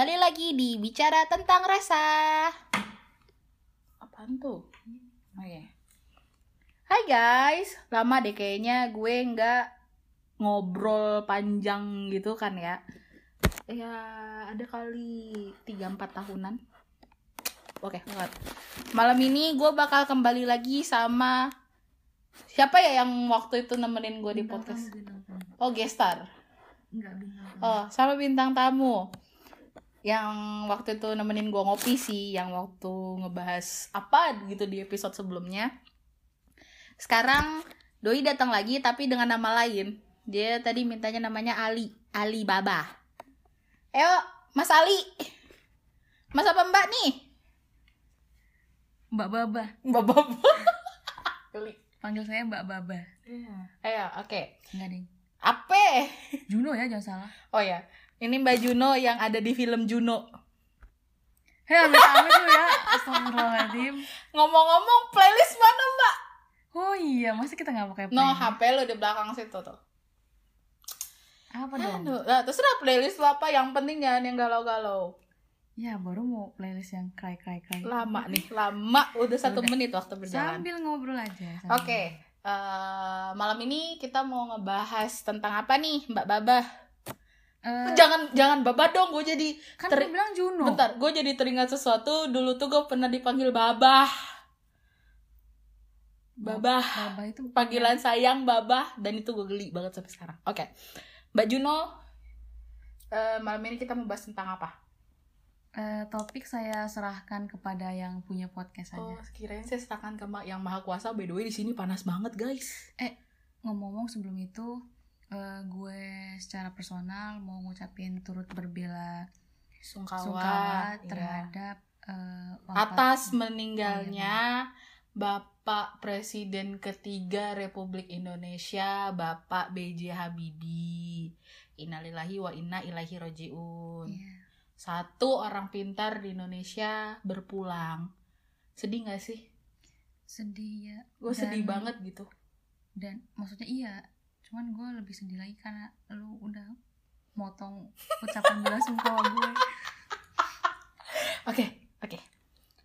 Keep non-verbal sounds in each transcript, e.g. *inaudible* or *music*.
kembali lagi di bicara tentang rasa. Apaan tuh? Oh iya. Hai guys, lama deh kayaknya gue nggak ngobrol panjang gitu kan ya. Ya ada kali 3-4 tahunan. Oke, banget. Malam ini gue bakal kembali lagi sama siapa ya yang waktu itu nemenin gue di podcast? Oh, gestar. Enggak bintang. Oh, sama bintang tamu. Yang waktu itu nemenin gue ngopi sih, yang waktu ngebahas apa gitu di episode sebelumnya. Sekarang Doi datang lagi tapi dengan nama lain. Dia tadi mintanya namanya Ali, Ali Baba. Ayo, Mas Ali. Mas apa Mbak nih? Mbak Baba. Mbak Baba. *laughs* Panggil saya Mbak Baba. Ayo, oke. Enggak ding. Ape? Juno ya jangan salah. Oh ya, ini Mbak Juno yang ada di film Juno. Hei, amit amit lu ya. Astagfirullahaladzim. Ngomong-ngomong, playlist mana Mbak? Oh iya, masa kita nggak pakai No, playlist? HP lo di belakang situ tuh. Apa dong? Aduh, nah, terserah playlist lo apa, yang penting jangan yang galau-galau. Ya baru mau playlist yang cry cry cry. Lama nih, lama. Udah satu Udah. menit waktu berjalan. Sambil ngobrol aja. Oke, sambil. eh, malam ini kita mau ngebahas tentang apa nih, Mbak Babah? Eh, Jangan jangan Babah dong, gue jadi kan ter- lu bilang Juno. bentar, gue jadi teringat sesuatu. Dulu tuh gue pernah dipanggil Babah. Babah. Baba itu panggilan sayang babah dan itu gue geli banget sampai sekarang oke mbak Juno eh, malam ini kita mau bahas tentang apa Eh, topik saya serahkan kepada yang punya podcast oh aja. kirain saya serahkan ke Mbak yang maha kuasa by the way di sini panas banget guys Ngomong-ngomong sebelum itu, eh, gue secara personal mau ngucapin turut berbela sungkawa, sungkawa iya. terhadap eh, wafat- atas meninggalnya Bapak Presiden ketiga Republik Indonesia Bapak B.J. Habibie Innalillahi wa inna ilaihi rojiun Iya. satu orang pintar di Indonesia berpulang sedih gak sih sedih ya gue sedih banget gitu dan maksudnya iya cuman gue lebih sedih lagi karena lu udah motong ucapan bela sungkawa gue oke oke.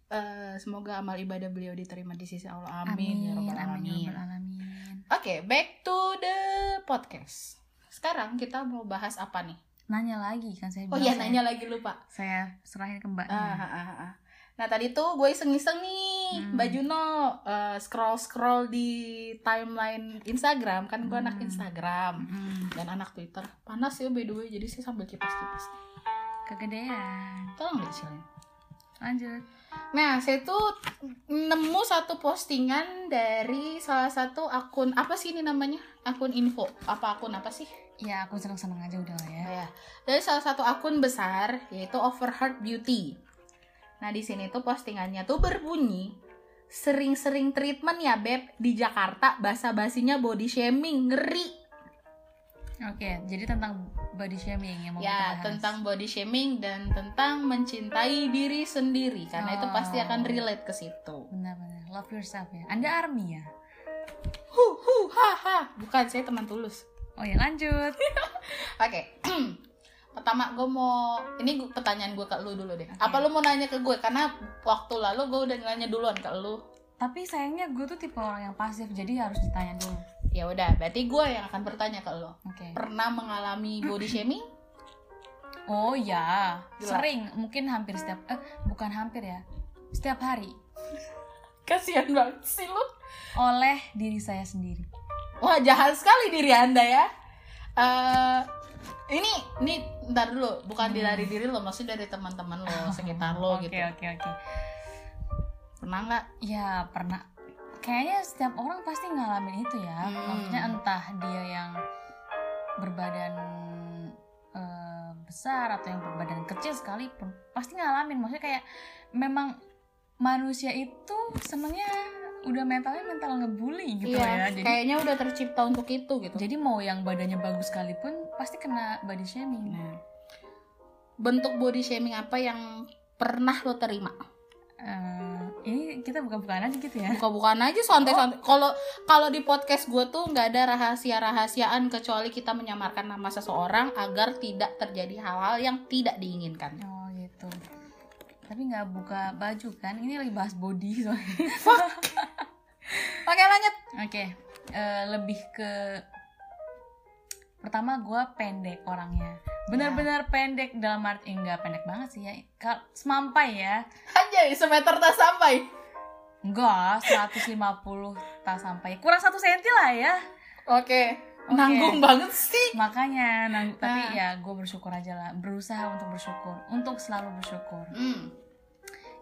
Eh, semoga amal ibadah beliau diterima di sisi Allah. Amin, ya alamin ya rabbal alamin. oke back to the podcast. Sekarang kita mau bahas apa nih? Nanya lagi kan saya oh iya saya, nanya lagi lupa. saya serahin ke mbaknya. Ah, ah, ah, ah. Nah tadi tuh gue iseng-iseng nih Hmm. Mbak Juno scroll scroll di timeline Instagram. Kan gue anak Hmm. Instagram Mm, dan anak Twitter. Panas ya by the way. Jadi saya sambil kipas kipas kegedean. Tolong deh silin. lanjut. Nah saya tuh nemu satu postingan dari salah satu akun apa sih ini namanya? Akun info. Apa akun apa sih? ya aku seneng seneng aja udah lah ya. Oh ya, dari salah satu akun besar yaitu Overheart Beauty. Nah di sini tuh postingannya tuh berbunyi sering-sering treatment ya beb. Di Jakarta basa basinya body shaming. Ngeri. Oke jadi tentang body shaming yang mau kita ya bahas. tentang body shaming dan tentang mencintai diri sendiri. Karena itu pasti akan Oh. relate ke situ. benar-benar. Love yourself ya. Anda army ya? Hu hu ha ha. Bukan saya teman tulus. oh ya lanjut. *laughs* Oke. *clears throat* Pertama gue mau ini gua- pertanyaan gue ke lu dulu deh. Apa lu mau nanya ke gue karena waktu lalu gue udah nanya duluan ke lu. tapi sayangnya gue tuh tipe orang yang pasif jadi harus ditanya dulu Ya udah, berarti gue yang akan bertanya ke lo. oke Pernah mengalami body shaming? oh ya Gila. sering mungkin hampir setiap eh bukan hampir ya setiap hari *laughs* Kasihan banget sih lu. oleh diri saya sendiri Wah, jahat sekali diri anda ya. Eh ini ini ntar dulu, bukan Hmm. dari diri lo, maksudnya dari teman-teman lo, sekitar lo oke gitu. oke oke Pernah nggak? ya pernah kayaknya setiap orang pasti ngalamin itu ya Hmm. maksudnya entah dia yang berbadan eh, besar atau yang berbadan kecil sekalipun pasti ngalamin maksudnya kayak memang manusia itu senengnya udah mentalnya mental ngebully gitu iya, ya jadi kayaknya udah tercipta untuk itu gitu. jadi mau yang badannya bagus sekalipun pasti kena body shaming. Nah, bentuk body shaming apa yang pernah lo terima? eh, ini kita buka-bukaan aja gitu ya. Buka-bukaan aja santai-santai. Kalau kalau di podcast gue tuh nggak ada rahasia-rahasiaan kecuali kita menyamarkan nama seseorang agar tidak terjadi hal-hal yang tidak diinginkan. Oh gitu. Tapi nggak buka baju kan? Ini lagi bahas body soalnya *laughs* oke lanjut. Oke eh, lebih ke pertama gue pendek orangnya. Benar-benar pendek dalam arti eh, enggak pendek banget sih ya. Semampai ya. Aja semeter tak sampai? Enggak 150 tak sampai. Kurang satu senti lah ya. Oke. Oke. nanggung banget sih. Makanya nang- Ah. tapi ya gue bersyukur aja lah. Berusaha untuk bersyukur. Untuk selalu bersyukur. Hmm.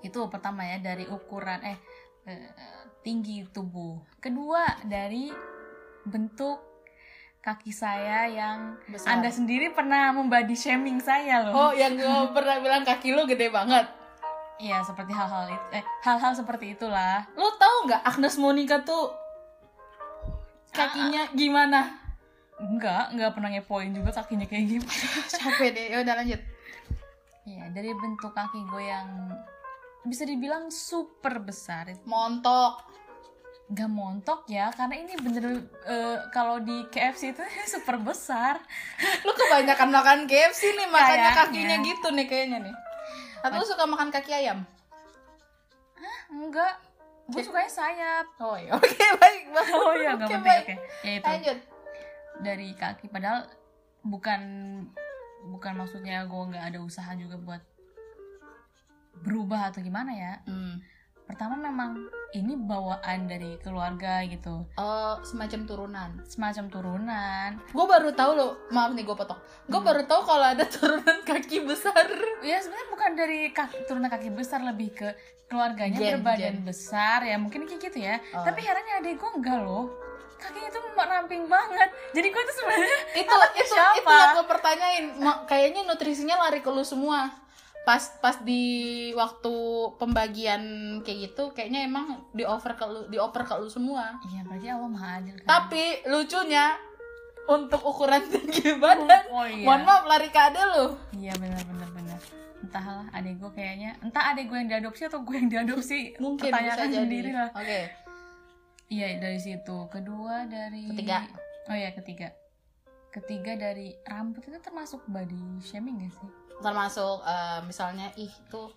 itu pertama ya dari ukuran eh, eh, tinggi tubuh. Kedua dari bentuk kaki saya yang Besar. anda sendiri pernah membody shaming saya loh. Oh yang gue *laughs* pernah bilang kaki lu gede banget? Iya seperti hal-hal itu eh hal-hal seperti itulah. Lo tau nggak Agnes Monica tuh kakinya gimana? Enggak enggak pernah ngepoin juga kakinya kayak gitu *laughs* capek deh ya udah lanjut. Iya dari bentuk kaki gue yang bisa dibilang super besar. Montok. Gak montok ya karena ini bener eh, kalau di KFC itu *laughs* super besar. Lu kebanyakan makan KFC nih makanya Kayaknya. kakinya gitu nih kayaknya nih. Atau lu suka makan kaki ayam? Enggak. Gue sukanya sayap. Oh iya *laughs* oke baik. Baik *laughs* oh iya nggak Oke, penting oke. Ya itu. Lanjut. Dari kaki padahal bukan bukan maksudnya gue nggak ada usaha juga buat berubah atau gimana ya? Hmm. pertama memang ini bawaan dari keluarga gitu. Oh semacam turunan. Semacam turunan. Gue baru tahu lo maaf nih gue potong. Gue Hmm. baru tahu kalau ada *laughs* turunan kaki besar. Ya sebenarnya bukan dari kaki, turunan kaki besar lebih ke keluarganya Gen, berbadan gen. besar ya mungkin kayak gitu ya. Oh. tapi herannya adek gue enggak loh. Kakinya tuh ramping banget. Jadi gue tuh sebenarnya itu *laughs* itu siapa? itu yang gue pertanyain. Kayaknya nutrisinya lari ke lu semua pas pas di waktu pembagian kayak gitu kayaknya emang dioper ke lu dioper ke lu semua. Iya berarti Allah maha adil kan? Tapi lucunya untuk ukuran tinggi badan oh iya. mohon maaf lari ke ade lu. Iya benar benar benar. Entahlah adek gue kayaknya. Entah adek gue yang diadopsi atau gue yang diadopsi. Mungkin bisa pertanyakan jadi. sendiri lah. Oke. Iya dari situ. Kedua dari Ketiga. oh iya ketiga. Ketiga dari rambut itu termasuk body shaming gak sih termasuk eh, misalnya ih tuh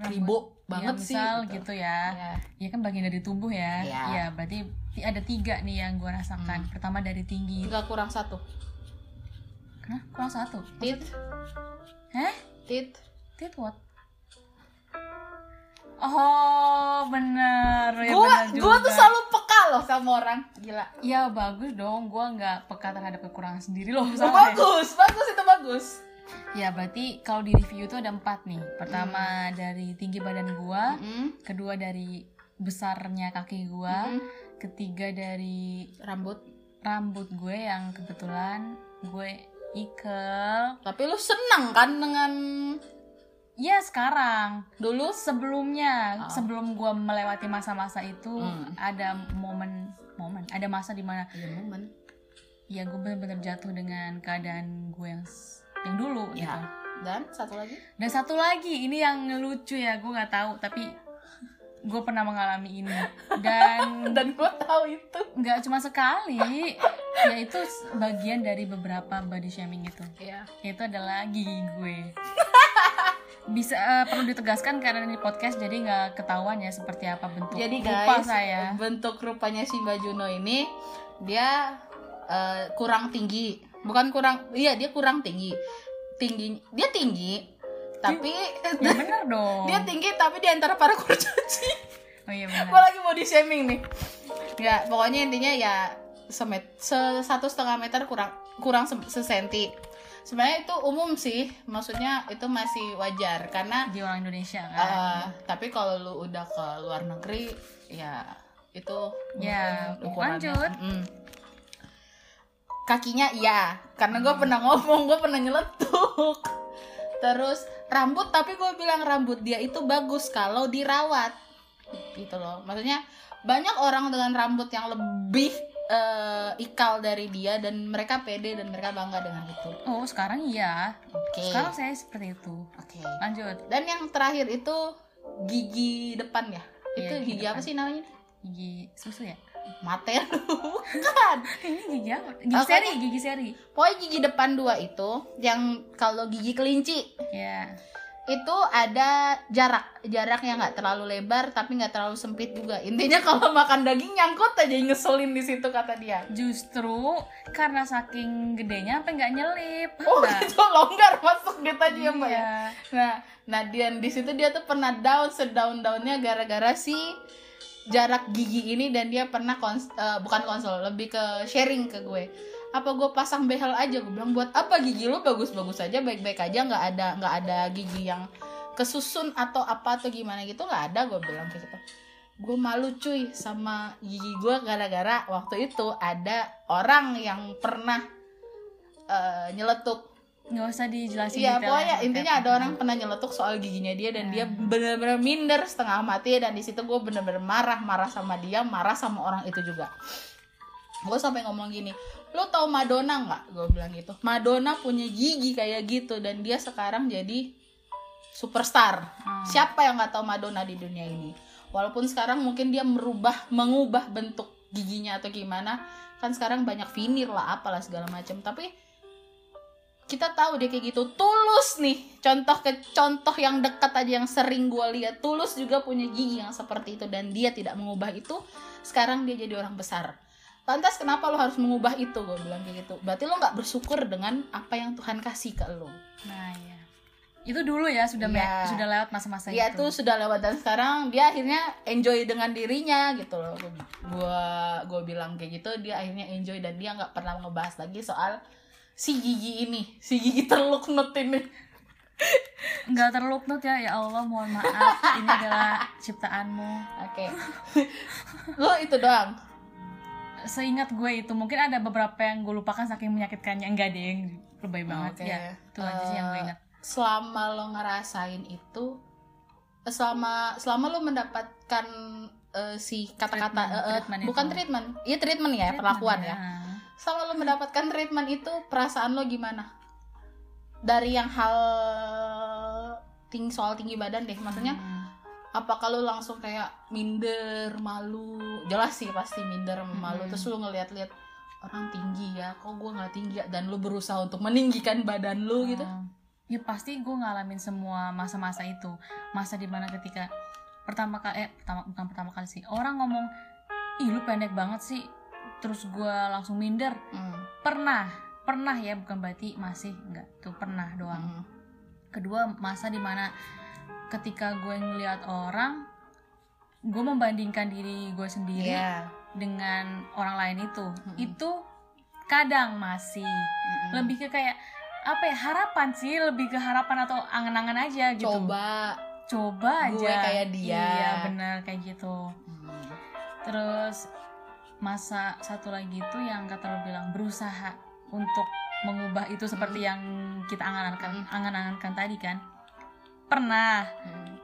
ribu Ya, banget sih misal gitu, ya. Ya. ya kan bagian dari tubuh ya. Iya. Iya, berarti ti- ada tiga nih yang gue rasakan. Hmm. pertama dari tinggi. Tiga kurang satu. Hah? kurang satu? Tit. Hah? tit. Tit what? Oh bener ya gua juga. tuh selalu peka loh sama orang. Gila. Ya bagus dong. Gue nggak peka terhadap kekurangan sendiri loh Oh, sama bagus bagus itu bagus ya berarti kalau di review itu ada empat nih pertama dari tinggi badan gua Mm-mm. kedua dari besarnya kaki gua Mm-mm. ketiga dari rambut rambut gue yang kebetulan gue ikel tapi lu senang kan dengan ya sekarang dulu sebelumnya Oh. sebelum gue melewati masa-masa itu Hmm. ada momen momen ada masa di mana ya momen ya gue bener-bener jatuh dengan keadaan gue yang yang dulu Ya. gitu. Dan satu lagi? Dan satu lagi ini yang lucu ya gue nggak tahu tapi gue pernah mengalami ini. Dan *laughs* dan gua tahu itu. nggak cuma sekali yaitu bagian dari beberapa body shaming itu. Ya itu adalah gigi gue. *laughs* Bisa eh, perlu ditegaskan karena ini podcast jadi nggak ketahuan ya seperti apa bentuk jadi rupa guys saya. bentuk rupanya si Mbak Juno ini dia eh, kurang tinggi bukan kurang iya dia kurang tinggi. Tinggi dia tinggi tapi ya bener dong. *laughs* dia tinggi tapi di antara para kurcaci. Oh iya benar. Gue lagi body shaming nih. Ya pokoknya intinya ya semet se- satu setengah meter kurang kurang se- sesenti. Sebenarnya itu umum sih maksudnya itu masih wajar karena di orang Indonesia kan? eh, tapi kalau lu udah ke luar negeri ya itu Ya, ukurannya. lanjut. Mm-mm. Kakinya iya karena gue pernah ngomong gue pernah nyeletuk. Terus rambut tapi gue bilang rambut dia itu bagus kalau dirawat. Gitu loh maksudnya banyak orang dengan rambut yang lebih eh, ikal dari dia dan mereka pede dan mereka bangga dengan itu. Oh sekarang iya. Oke. Sekarang saya seperti itu. Oke. Lanjut. Dan yang terakhir itu gigi depan ya? Itu Iya, gigi gigi, apa sih namanya? Gigi susu ya mate *laughs* bukan. Ini gigi apa gigi Oh, seri gigi seri. Pokoknya gigi depan dua itu yang kalau gigi kelinci. Ya. Itu ada jarak. Jarak yang nggak terlalu lebar tapi nggak terlalu sempit juga. Intinya kalau *laughs* makan daging nyangkut aja ngeselin di situ kata dia. Justru karena saking gedenya sampai nggak nyelip. *laughs* Oh Nah, itu longgar masuk gitu aja ya mbak ya? Iya. nah nah dia di situ dia tuh pernah down sedown downnya gara-gara si jarak gigi ini dan dia pernah kons eh, bukan konsol lebih ke sharing ke gue. Apa gue pasang behel aja? Gue bilang buat apa gigi lu? Bagus-bagus aja baik-baik aja nggak ada nggak ada gigi yang kesusun atau apa atau gimana gitu nggak ada gue bilang kayak gitu. Gue malu cuy sama gigi gue gara-gara waktu itu ada orang yang pernah eh, nyeletuk nggak usah dijelasin Iya, pokoknya intinya ada orang pernah nyeletuk soal giginya dia dan dia Hmm. bener-bener minder setengah mati dan di situ gue bener-bener marah marah sama dia marah sama orang itu juga. Gue sampai ngomong gini lo tau Madonna nggak? Gue bilang gitu. Madonna punya gigi kayak gitu dan dia sekarang jadi superstar. Hmm. siapa yang nggak tahu Madonna di dunia ini? Walaupun sekarang mungkin dia merubah mengubah bentuk giginya atau gimana kan sekarang banyak vinir lah apalah segala macam tapi kita tahu dia kayak gitu. Tulus nih. Contoh ke contoh yang dekat aja yang sering gue lihat. Tulus juga punya gigi yang seperti itu dan dia tidak mengubah itu. Sekarang dia jadi orang besar. Lantas kenapa lo harus mengubah itu? Gue bilang kayak gitu. Berarti lo nggak bersyukur dengan apa yang Tuhan kasih ke lo. Nah ya itu dulu ya sudah me- Iya. sudah lewat masa-masa dia itu. tuh sudah lewat. Dan sekarang dia akhirnya enjoy dengan dirinya gitu loh. Gua gua bilang kayak gitu dia akhirnya enjoy dan dia nggak pernah ngebahas lagi soal si gigi ini si gigi terluk nut ini. Nggak terluknut ya ya Allah mohon maaf. Ini adalah ciptaanmu. Oke. Lo itu doang? Seingat gue itu mungkin ada beberapa yang gue lupakan saking menyakitkannya. Enggak deh yang lebay banget. Oke. ya itu aja sih yang gue Eh, ingat selama lo ngerasain itu eh, selama selama lo mendapatkan eh, si kata-kata Treatment, eh, eh, treatment bukan itu. treatment. Iya treatment ya perlakuan ya selama lo mendapatkan treatment itu perasaan lo gimana? Dari yang hal tinggi soal tinggi badan deh maksudnya Hmm. apakah lo langsung kayak minder malu? Jelas sih pasti minder malu. Hmm. terus lo ngeliat-liat orang tinggi ya kok gue nggak tinggi ya? Dan lo berusaha untuk meninggikan badan lo gitu. Oh. ya pasti gue ngalamin semua masa-masa itu. Masa di mana ketika pertama kali eh pertama bukan pertama kali sih. Orang ngomong ih lu pendek banget sih terus gue langsung minder Hmm, pernah pernah ya bukan berarti masih enggak tuh pernah doang hmm. kedua masa di mana ketika gue ngeliat orang gue membandingkan diri gue sendiri Iya. dengan orang lain itu Mm-mm. itu kadang masih Mm-mm. lebih ke kayak apa ya harapan sih lebih ke harapan atau angan-angan aja gitu coba coba aja gue kayak dia. iya benar kayak gitu Hmm. terus masa satu lagi tuh yang kata lo bilang berusaha untuk mengubah itu seperti yang kita angan-angankan Mm. angan-angankan tadi kan pernah Hmm.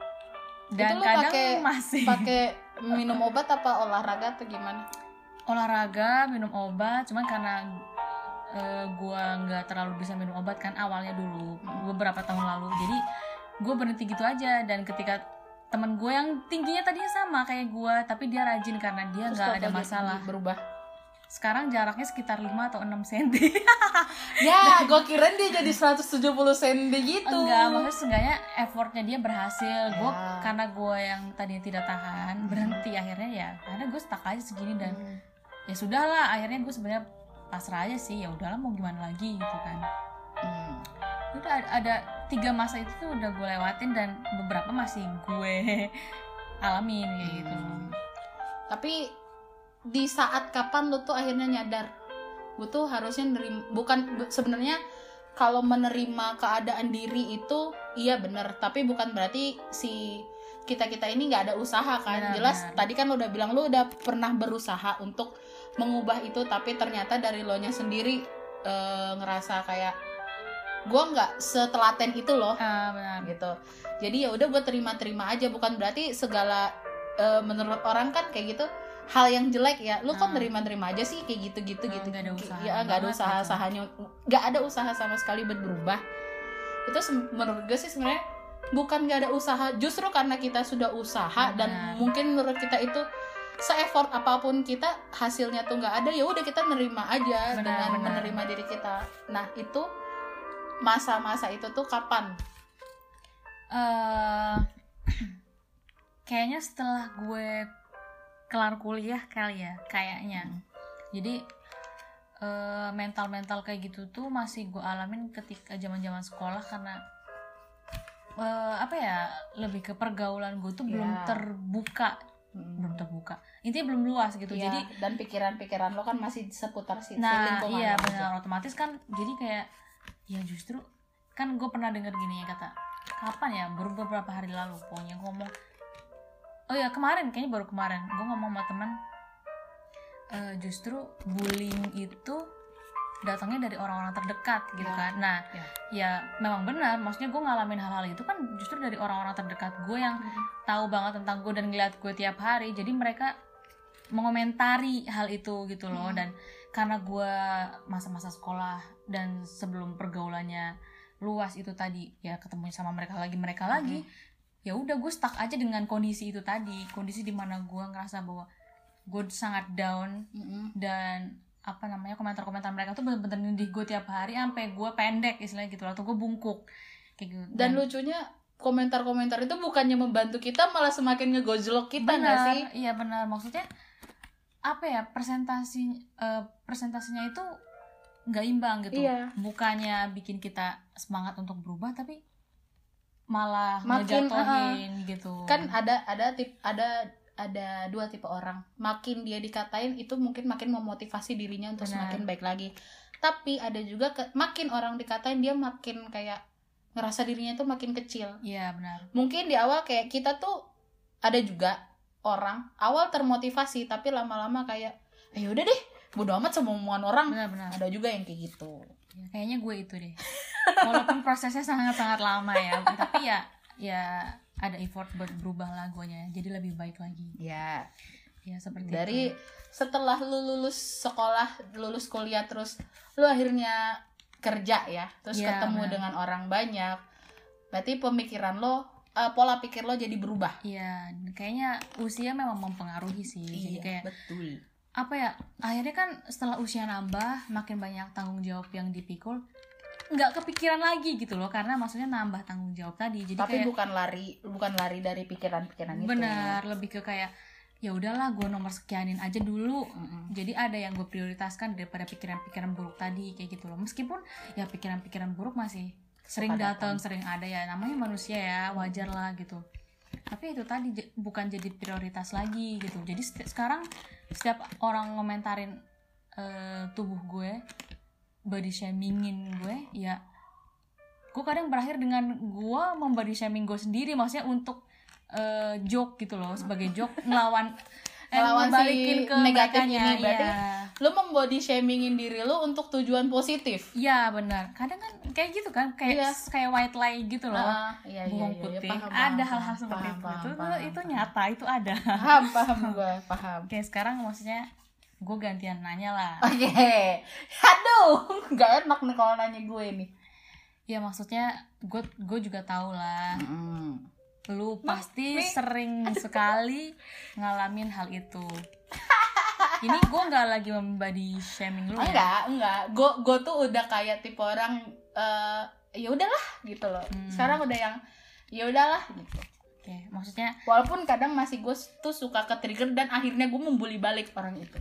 dan Itu lo kadang pakai- masih *laughs* pakai minum obat apa olahraga atau gimana olahraga minum obat cuman karena eh, gua nggak terlalu bisa minum obat kan awalnya dulu Hmm. beberapa tahun lalu jadi gue berhenti gitu aja dan ketika teman gue yang tingginya tadinya sama kayak gua tapi dia rajin karena dia nggak ada masalah. berubah? Sekarang jaraknya sekitar 5 atau 6 cm *laughs* ya gue kira dia jadi 170 cm gitu. Enggak maksudnya seenggaknya effortnya dia berhasil. Gue Ya. karena gue yang tadinya tidak tahan berhenti akhirnya ya karena gue stuck aja segini dan Hmm. ya sudahlah akhirnya gue sebenarnya pasrah aja sih. Ya udahlah mau gimana lagi gitu kan. Hmm. udah ada, ada tiga masa itu tuh udah gue lewatin dan beberapa masih gue *laughs* alamin kayak gitu Hmm. tapi di saat kapan lu tuh akhirnya nyadar gue tuh harusnya nerima bukan bu- sebenarnya kalau menerima keadaan diri itu iya bener tapi bukan berarti si kita kita ini nggak ada usaha kan Benar, jelas benar. tadi kan lu udah bilang lu udah pernah berusaha untuk mengubah itu tapi ternyata dari lo nya sendiri eh, ngerasa kayak gue nggak setelaten itu loh. Ah benar. Gitu. Jadi ya udah gue terima-terima aja. Bukan berarti segala eh, menurut orang kan kayak gitu hal yang jelek ya. Lu kok Hmm. nerima-nerima aja sih? Kayak gitu gitu Hmm, gitu. nggak ada usaha ya nggak ada usaha gitu. usahanya nggak ada usaha sama sekali buat berubah. Itu menurut gue sih sebenarnya bukan nggak ada usaha. Justru karena kita sudah usaha dan Benar. mungkin menurut kita itu se-effort apa pun kita hasilnya tuh nggak ada ya udah kita nerima aja Benar, dengan benar. menerima diri kita. Nah itu masa-masa itu tuh kapan? Eh *clears throat* kayaknya setelah gue kelar kuliah kali ya kayaknya. Jadi eh, mental-mental kayak gitu tuh masih gue alamin ketika zaman-zaman sekolah karena eh, apa ya lebih ke pergaulan gue tuh belum Ya. terbuka. Hmm. belum terbuka. Intinya belum luas gitu. Iya, jadi dan pikiran-pikiran lo kan masih seputar si, si nah lingkungan iya aja. benar. Otomatis kan jadi kayak ya justru kan gue pernah denger gini ya kata kapan ya? Baru beberapa hari lalu pokoknya gua ngomong oh ya kemarin kayaknya baru kemarin. Gue ngomong sama teman eh, justru bullying itu datangnya dari orang-orang terdekat gitu Ya, kan. Nah ya. ya memang benar. Maksudnya gue ngalamin hal-hal itu kan justru dari orang-orang terdekat gue yang tahu banget tentang gue dan ngeliat gue tiap hari. Jadi mereka mengomentari hal itu gitu loh Hmm. dan karena gue masa-masa sekolah dan sebelum pergaulannya luas itu tadi ya ketemu sama mereka lagi mereka lagi ya udah gue stuck aja dengan kondisi itu tadi kondisi di mana gue ngerasa bahwa gue sangat down Mm-mm. dan apa namanya komentar-komentar mereka tuh bener-bener nindih gue tiap hari sampai gue pendek istilahnya gitu atau gue bungkuk kayak gitu. Dan lucunya komentar-komentar itu bukannya membantu kita malah semakin ngegojlok kita benar sih? iya benar maksudnya apa ya presentasi eh, presentasinya itu nggak imbang gitu. Iya. bukannya bikin kita semangat untuk berubah tapi malah Makin, ngejatuhin gitu. kan ada ada tip ada ada dua tipe orang. Makin dia dikatain itu mungkin makin memotivasi dirinya untuk Benar. semakin baik lagi. Tapi ada juga ke- makin orang dikatain dia makin kayak ngerasa dirinya itu makin kecil. Iya benar. Mungkin di awal kayak kita tuh ada juga orang. Awal termotivasi tapi lama-lama kayak ya udah deh bodo amat sama omongan orang. Benar-benar ada juga yang kayak gitu. Ya, kayaknya gue itu deh. Walaupun prosesnya sangat-sangat lama ya tapi ya ya ada effort buat berubah lah guanya jadi lebih baik lagi. Ya. Ya seperti dari itu. setelah lu lulus sekolah lulus kuliah terus lu akhirnya kerja ya terus Iya, ketemu benar. dengan orang banyak berarti pemikiran lo eh, pola pikir lo jadi berubah Iya, kayaknya usia memang mempengaruhi sih. Jadi kayak betul apa ya? Akhirnya kan setelah usia nambah, makin banyak tanggung jawab yang dipikul, nggak kepikiran lagi gitu loh. Karena maksudnya nambah tanggung jawab tadi. Jadi tapi kayak bukan lari bukan lari dari pikiran-pikiran itu benar lebih ke kayak ya udahlah gue nomor sekianin aja dulu. Mm-mm. Jadi ada yang gue prioritaskan daripada pikiran-pikiran buruk tadi kayak gitu loh. Meskipun ya pikiran-pikiran buruk masih sering datang, sering ada ya. Namanya manusia ya, wajar lah gitu. Tapi itu tadi j- bukan jadi prioritas lagi gitu. Jadi seti- sekarang setiap orang ngomentarin eh, tubuh gue, body shamingin gue, ya gue kadang berakhir dengan gue membody shaming gue sendiri. Maksudnya untuk eh, joke gitu loh, sebagai joke ngelawan eh, Ngelawan si ke negatif merekanya, ini, berarti iya. lo membody shamingin diri lo untuk tujuan positif Iya benar. Kadang kan kayak gitu kan, kayak Iya. kayak white lie gitu loh. Ah, iya, iya, Bawang iya, putih. paham, ada hal-hal seperti paham, itu. paham, itu paham, itu paham. nyata, itu ada. paham paham gue paham Oke, sekarang maksudnya gue gantian nanya lah. oke aduh nggak enak nih kalau nanya gue nih Ya maksudnya gue gue juga tahu lah. Mm. Lu pasti nih. sering sekali ngalamin hal itu. *laughs* Ini gue nggak lagi membody shaming lu ya. enggak enggak gue gue tuh udah kayak tipe orang eh ya udahlah gitu loh Hmm. sekarang udah yang ya udahlah gitu Oke, maksudnya walaupun kadang masih gue tuh suka ke trigger dan akhirnya gue membuli balik orang itu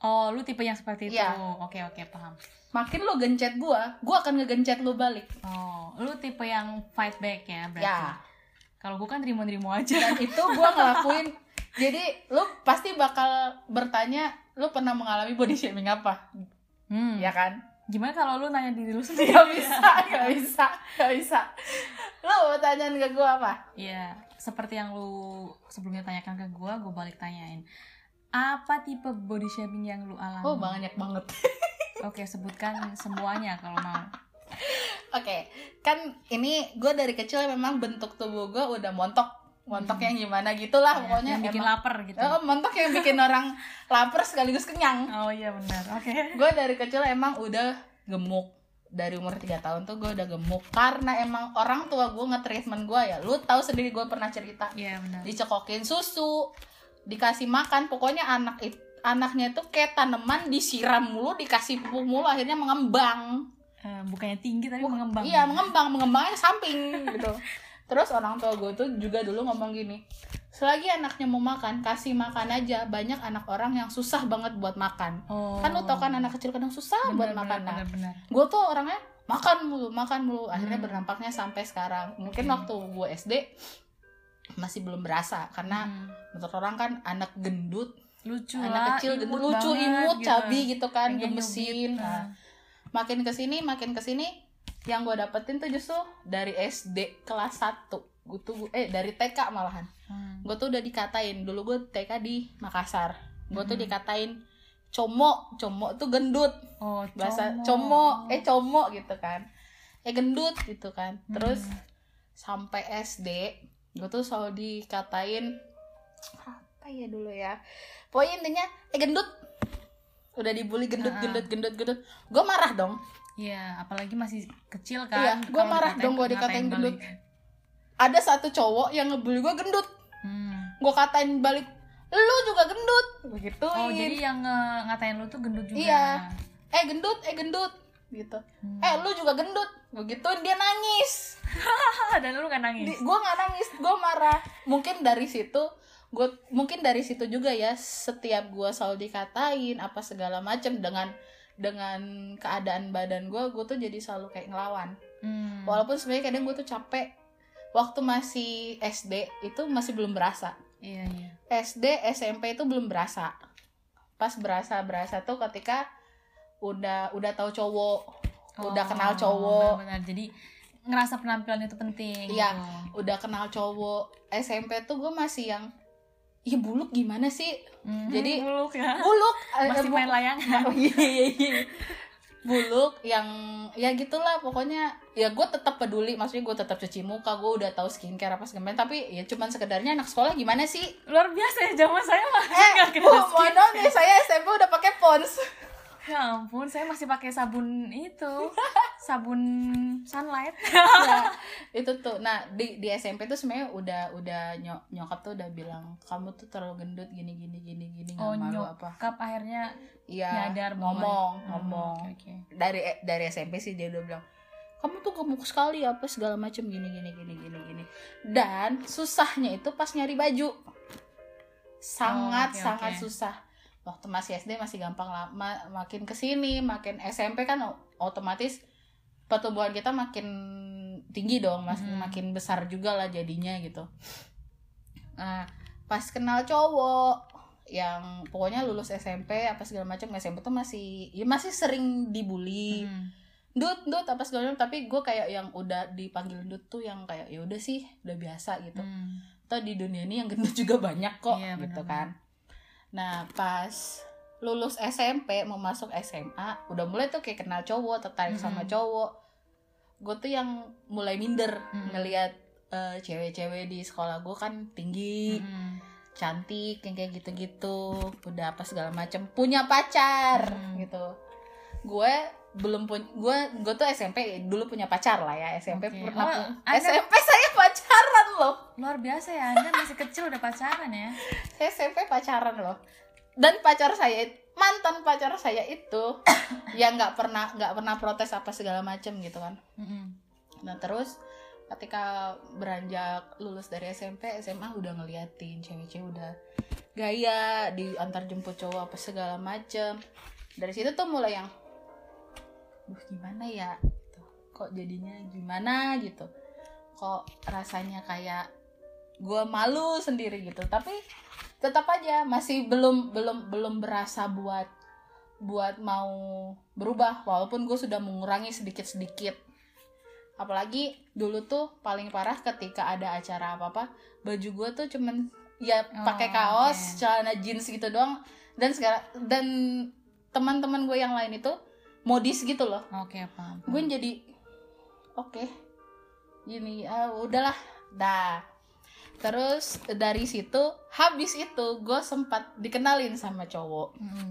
oh lu tipe yang seperti itu. Iya. Oke oke paham. makin lo gencet gue gue akan ngegencet lo balik Oh, lu tipe yang fight back ya berarti. ya Kalau gue kan terima-terima aja. dan itu gue ngelakuin jadi lu pasti bakal bertanya lu pernah mengalami body shaming apa Hmm. ya kan Gimana kalau lu nanya diri lu sendiri? Gak *laughs* bisa, gak bisa, gak bisa. Lu mau tanyain ke gue apa? Iya, seperti yang lu sebelumnya tanyakan ke gua, gua balik tanyain. Apa tipe body shaming yang lu alami? Oh banyak banget. Oke, sebutkan semuanya kalau mau. Oke, kan ini gue dari kecil memang bentuk tubuh gue udah montok, montok yang gimana gitulah Ya, pokoknya. yang bikin emang- lapar gitu. Oh, montok yang bikin orang *laughs* lapar sekaligus kenyang. Oh iya benar. Oke. Gue dari kecil emang udah gemuk, dari umur 3 tahun tuh gue udah gemuk karena emang orang tua gue nge-treatment gue ya lu tahu sendiri gue pernah cerita Iya benar. dicekokin susu dikasih makan pokoknya anak it, anaknya tuh kayak tanaman disiram mulu dikasih pupuk mulu akhirnya mengembang Eh, bukannya tinggi tapi mengembang. iya mengembang mengembangnya samping gitu terus orang tua gue tuh juga dulu ngomong gini selagi anaknya mau makan kasih makan aja banyak anak orang yang susah banget buat makan Oh. kan lu tau kan anak kecil kadang susah buat makan nah gue tuh orangnya makan mulu makan mulu akhirnya Hmm. berdampaknya sampai sekarang mungkin Oke. waktu gue SD masih belum berasa karena Hmm. menurut orang kan anak gendut lucu anak lah, kecil gendut imut lucu banget imut gitu. cabi gitu kan gemesin nyubit. nah, makin ke sini makin ke sini yang gue dapetin tuh justru dari SD kelas 1 gue tuh eh dari TK malahan Hmm. gue tuh udah dikatain dulu gue TK di Makassar gue tuh Hmm. dikatain como como tuh gendut Oh, bahasa como. como eh como gitu kan eh gendut gitu kan terus Hmm. sampai SD gue tuh selalu dikatain apa ya dulu ya pokoknya intinya eh gendut udah dibully gendut gendut gendut gendut gue marah dong Iya, apalagi masih kecil Iya, kan. gua kalau marah dong gua dikatain gendut. balik. ada satu cowok yang ngebully gue gendut Hmm. gue katain balik lu juga gendut begitu Oh, jadi yang nge- ngatain lu tuh gendut juga. Iya. eh gendut eh gendut gitu Hmm. eh lu juga gendut begituin dia nangis *laughs* dan lu kan nangis. gue nggak nangis gue marah mungkin dari situ gue mungkin dari situ juga ya setiap gue selalu dikatain apa segala macam dengan dengan keadaan badan gue gue tuh jadi selalu kayak ngelawan Hmm. walaupun sebenarnya kadang gue tuh capek waktu masih SD itu masih belum berasa Iya, iya. SD SMP itu belum berasa pas berasa berasa tuh ketika udah udah tahu cowok udah Oh, kenal cowok Benar, jadi ngerasa penampilan itu penting. Iya. gitu. udah kenal cowok SMP tuh gue masih yang Iya buluk gimana sih? Hmm, Jadi- buluk ya. Buluk eh, Masih bu- main layangan. *laughs* Oh, iya, iya, iya. Buluk yang ya gitulah pokoknya ya gue tetap peduli maksudnya gue tetap cuci muka gue udah tahu skincare apa segala tapi ya cuman sekedarnya anak sekolah gimana sih Luar biasa ya zaman saya mah. eh nggak bu mohon maaf nih saya SMP udah pakai pons Ya ampun, saya masih pakai sabun itu. *laughs* sabun sunlight. nah, itu tuh nah di di SMP tuh sebenarnya udah udah nyok nyokap tuh udah bilang kamu tuh terlalu gendut gini gini gini gini nggak Oh, malu apa nyokap akhirnya iya nyadar bahwa- ngomong Hmm, ngomong oke, oke. dari dari SMP sih dia udah bilang kamu tuh gemuk sekali apa segala macam gini gini gini gini gini dan susahnya itu pas nyari baju sangat Oh, oke, sangat oke. susah waktu masih SD masih gampang lah Ma- makin ke sini makin SMP kan otomatis pertumbuhan kita makin tinggi dong mas Hmm. makin besar juga lah jadinya gitu nah pas kenal cowok yang pokoknya lulus SMP apa segala macam SMP tuh masih ya masih sering dibully Hmm. dut dut apa segala macam tapi gue kayak yang udah dipanggil dut tuh yang kayak ya udah sih udah biasa gitu Hmm. atau di dunia ini yang gendut juga banyak kok Iya, gitu kan nah pas lulus SMP mau masuk SMA udah mulai tuh kayak kenal cowok tertarik sama Mm-mm. cowok gue tuh yang mulai minder Mm. ngelihat eh, cewek-cewek di sekolah gue kan tinggi Hmm. cantik yang kayak gitu-gitu udah apa segala macam punya pacar Hmm. gitu gue belum punya gue gue tuh SMP dulu punya pacar lah ya SMP Oke. pernah Oh, SMP saya pacaran loh Luar biasa ya, Anda masih kecil udah pacaran ya. saya SMP pacaran loh. Dan pacar saya mantan pacar saya itu *coughs* yang nggak pernah nggak pernah protes apa segala macam gitu kan. Nah terus ketika beranjak lulus dari SMP SMA udah ngeliatin cewek-cewek udah gaya di antar jemput cowok apa segala macem. Dari situ tuh mulai yang duh gimana ya? Gitu. kok jadinya gimana? Gitu kok rasanya kayak gue malu sendiri gitu. Tapi tetap aja masih belum belum belum berasa buat buat mau berubah. Walaupun gue sudah mengurangi sedikit sedikit apalagi dulu tuh paling parah ketika ada acara apa apa baju gue tuh cuman ya Oh, pakai kaos oke. celana jeans gitu doang. Dan sekarang dan teman-teman gue yang lain itu modis gitu loh. Oke, paham. gue jadi oke gini ah udahlah dah. Terus dari situ habis itu gue sempat dikenalin sama cowok. Mm-mm.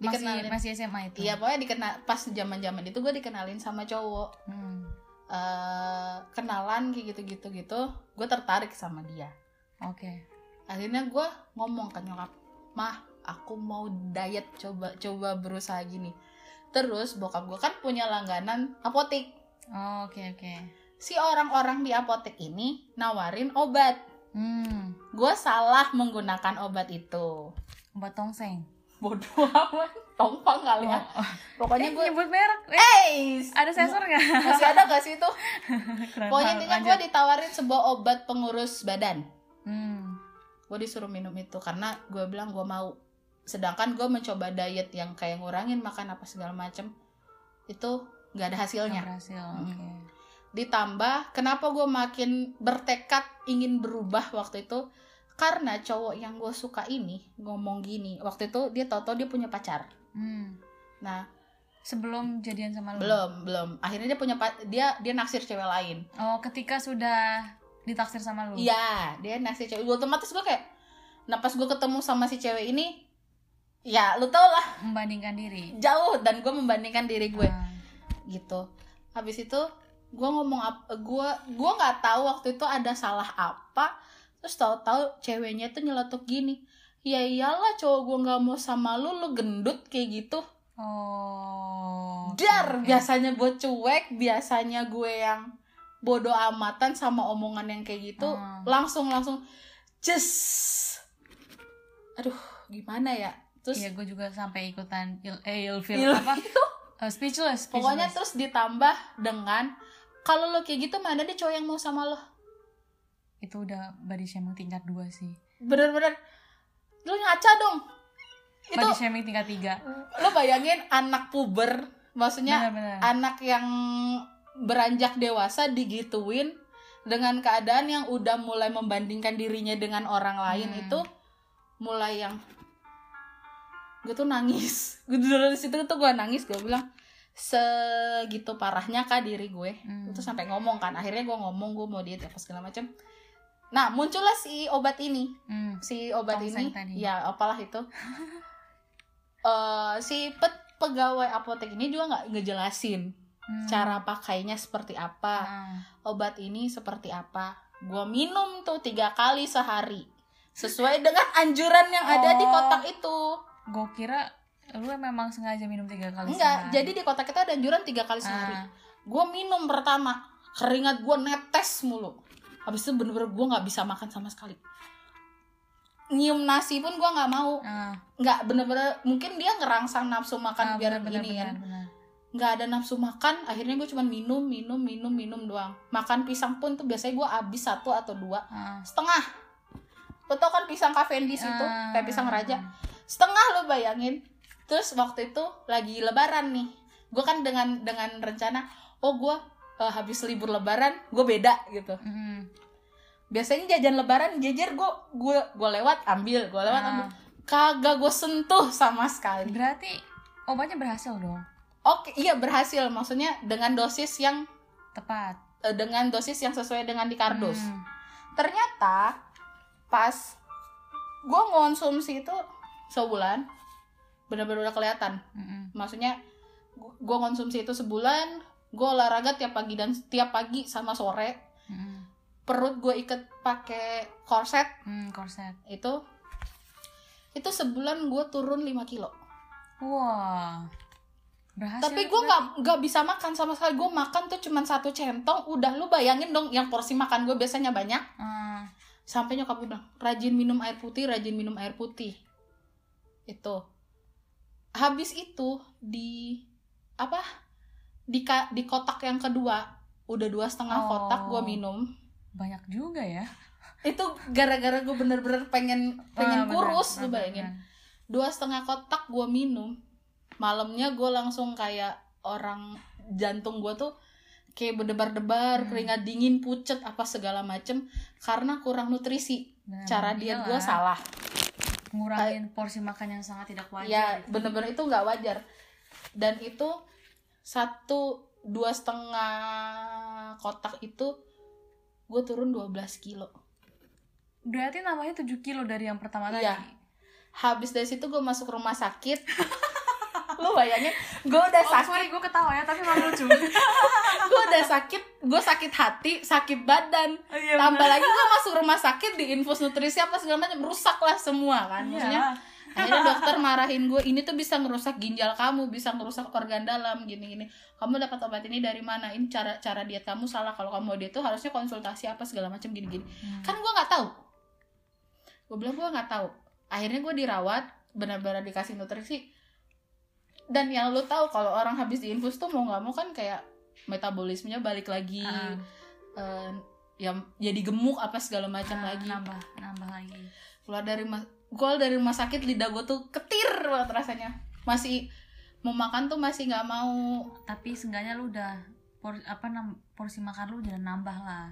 masih Dikenalin. masih SMA itu. Iya pokoknya dikenal pas zaman zaman itu gue dikenalin sama cowok. Hmm. eh kenalan kayak gitu gitu gitu gue tertarik sama dia. Oke. Akhirnya gue ngomong ke nyokap mah aku mau diet coba coba berusaha gini. Terus bokap gue kan punya langganan apotek Oh, oke oke si orang-orang di apotek ini nawarin obat. Hmm gue salah menggunakan obat itu. Obat tongseng. Bodoh amat. Tompang kali ya. Oh, pokoknya eh, gue nyebut merek. Eh, eh ada sensor nggak? *laughs* Masih ada gak sih itu? *laughs* Pokoknya intinya gue ditawarin sebuah obat pengurus badan. Hmm. gue disuruh minum itu karena gue bilang gue mau. Sedangkan gue mencoba diet yang kayak ngurangin makan apa segala macem itu nggak ada hasilnya. Berhasil Mm. oke ditambah kenapa gue makin bertekad ingin berubah waktu itu? Karena cowok yang gue suka ini ngomong gini waktu itu dia tau-tau dia punya pacar. Hmm. nah sebelum jadian sama lu? belum belum. Akhirnya dia punya dia dia naksir cewek lain. Oh ketika sudah ditaksir sama lu? Iya dia naksir cewek. Otomatis gue kayak nah pas gue ketemu sama si cewek ini ya lu tau lah. Membandingkan diri? Jauh dan gue membandingkan diri gue. Ah. gitu. Habis itu gue ngomong apa gue gue nggak tahu waktu itu ada salah apa terus tahu-tahu ceweknya tuh nyeletuk gini ya iyalah cowok gue nggak mau sama lu lu gendut kayak gitu oh dar oke. biasanya gue cuek biasanya gue yang bodoh amatan sama omongan yang kayak gitu Hmm. langsung langsung just aduh gimana ya terus Iya, gue juga sampai ikutan il eh, ilfil Il- apa? Eh, speechless, pokoknya speechless. terus ditambah dengan kalau lo kayak gitu mana ada cowok yang mau sama lo itu udah body shaming tingkat 2 sih. bener-bener lu ngaca dong itu Body shaming tingkat 3. lo bayangin anak puber maksudnya Benar-benar. anak yang beranjak dewasa digituin dengan keadaan yang udah mulai membandingkan dirinya dengan orang lain Hmm. itu mulai yang gue tuh nangis *laughs* gue dari situ tuh gue nangis gue bilang segitu parahnya kah diri gue Hmm. itu sampai ngomong kan akhirnya gue ngomong gue mau diet apa segala macam nah muncullah si obat ini Hmm. si obat Tongseng ini tadi. ya apalah itu *laughs* Eh si pe- pegawai apotek ini juga nggak ngejelasin Hmm. cara pakainya seperti apa Ah. obat ini seperti apa gue minum tuh tiga kali sehari sesuai dengan anjuran yang ada di Oh. kotak itu Gue kira lu memang sengaja minum tiga kali enggak sehari. jadi di kotak itu ada anjuran tiga kali sehari Ah. gue minum pertama keringat gue netes mulu habis itu bener-bener gue nggak bisa makan sama sekali nyium nasi pun gue nggak mau Ah. nggak bener-bener mungkin dia ngerangsang nafsu makan Ah, biar benar, begini kan benar. nggak ada nafsu makan akhirnya gue cuma minum minum minum minum doang makan pisang pun tuh biasanya gue habis satu atau dua Ah. setengah lo tau kan pisang Cavendish itu Ah. kayak pisang raja setengah lo bayangin terus waktu itu lagi lebaran nih gue kan dengan dengan rencana oh gue eh, habis libur lebaran gue beda gitu Mm. biasanya jajan lebaran jajar gue gue gue lewat ambil gue lewat Ah. ambil kagak gue sentuh sama sekali Berarti obatnya berhasil dong. oke iya berhasil maksudnya dengan dosis yang Tepat. eh, dengan dosis yang sesuai dengan di kardus Hmm. ternyata pas gue ngonsumsi itu sebulan benar-benar udah kelihatan Mm-mm. maksudnya gue konsumsi itu sebulan gue olahraga tiap pagi dan tiap pagi sama sore Mm-mm. perut gue ikat pakai korset Hmm, korset. itu itu sebulan gue turun 5 kilo Wah. Berhasil. tapi gue nggak nggak bisa makan sama sekali gue makan tuh cuman satu centong udah lu bayangin dong yang porsi makan gue biasanya banyak Ah. sampai nyokap gue bilang rajin minum air putih rajin minum air putih itu habis itu di apa di ka- di kotak yang kedua udah dua setengah Oh. kotak gue minum banyak juga ya. itu gara-gara gue bener-bener pengen pengen Ah, kurus lu bayangin dua setengah kotak gue minum malamnya gue langsung kayak orang jantung gue tuh kayak berdebar-debar Hmm. keringat dingin pucet apa segala macem karena kurang nutrisi Benar, cara benar. diet gue salah ngurangin porsi makan yang sangat tidak wajar. ya gitu. bener-bener itu nggak wajar dan itu satu dua setengah kotak itu gue turun 12 kilo Berarti namanya 7 kilo dari yang pertama Iya. tadi. habis dari situ gue masuk rumah sakit *laughs* lu bayangin gue udah Oh, sakit. sorry gue ketawa ya tapi emang lucu. *laughs* Gue udah sakit gue sakit hati sakit badan. Oh, iya, tambah bener. lagi gue masuk rumah sakit di infus nutrisi apa segala macam rusak lah semua kan maksudnya. Iya. akhirnya dokter marahin gue ini tuh bisa ngerusak ginjal kamu bisa ngerusak organ dalam gini gini kamu dapat obat ini dari mana? Ini cara cara diet kamu salah. Kalau kamu mau diet tuh harusnya konsultasi apa segala macam gini gini Hmm. kan gue nggak tahu. Gue bilang gue nggak tahu. Akhirnya gue dirawat benar-benar dikasih nutrisi dan yang lu tahu kalau orang habis diinfus tuh mau nggak mau kan kayak metabolismenya balik lagi Ah, eh, ya jadi gemuk apa segala macam ah, lagi. nambah nambah lagi. Keluar dari mas keluar dari rumah sakit lidah gue tuh ketir banget rasanya. Masih mau makan tuh masih nggak mau. Tapi seenggaknya lu udah por, apa nam, porsi makan lu udah nambah lah.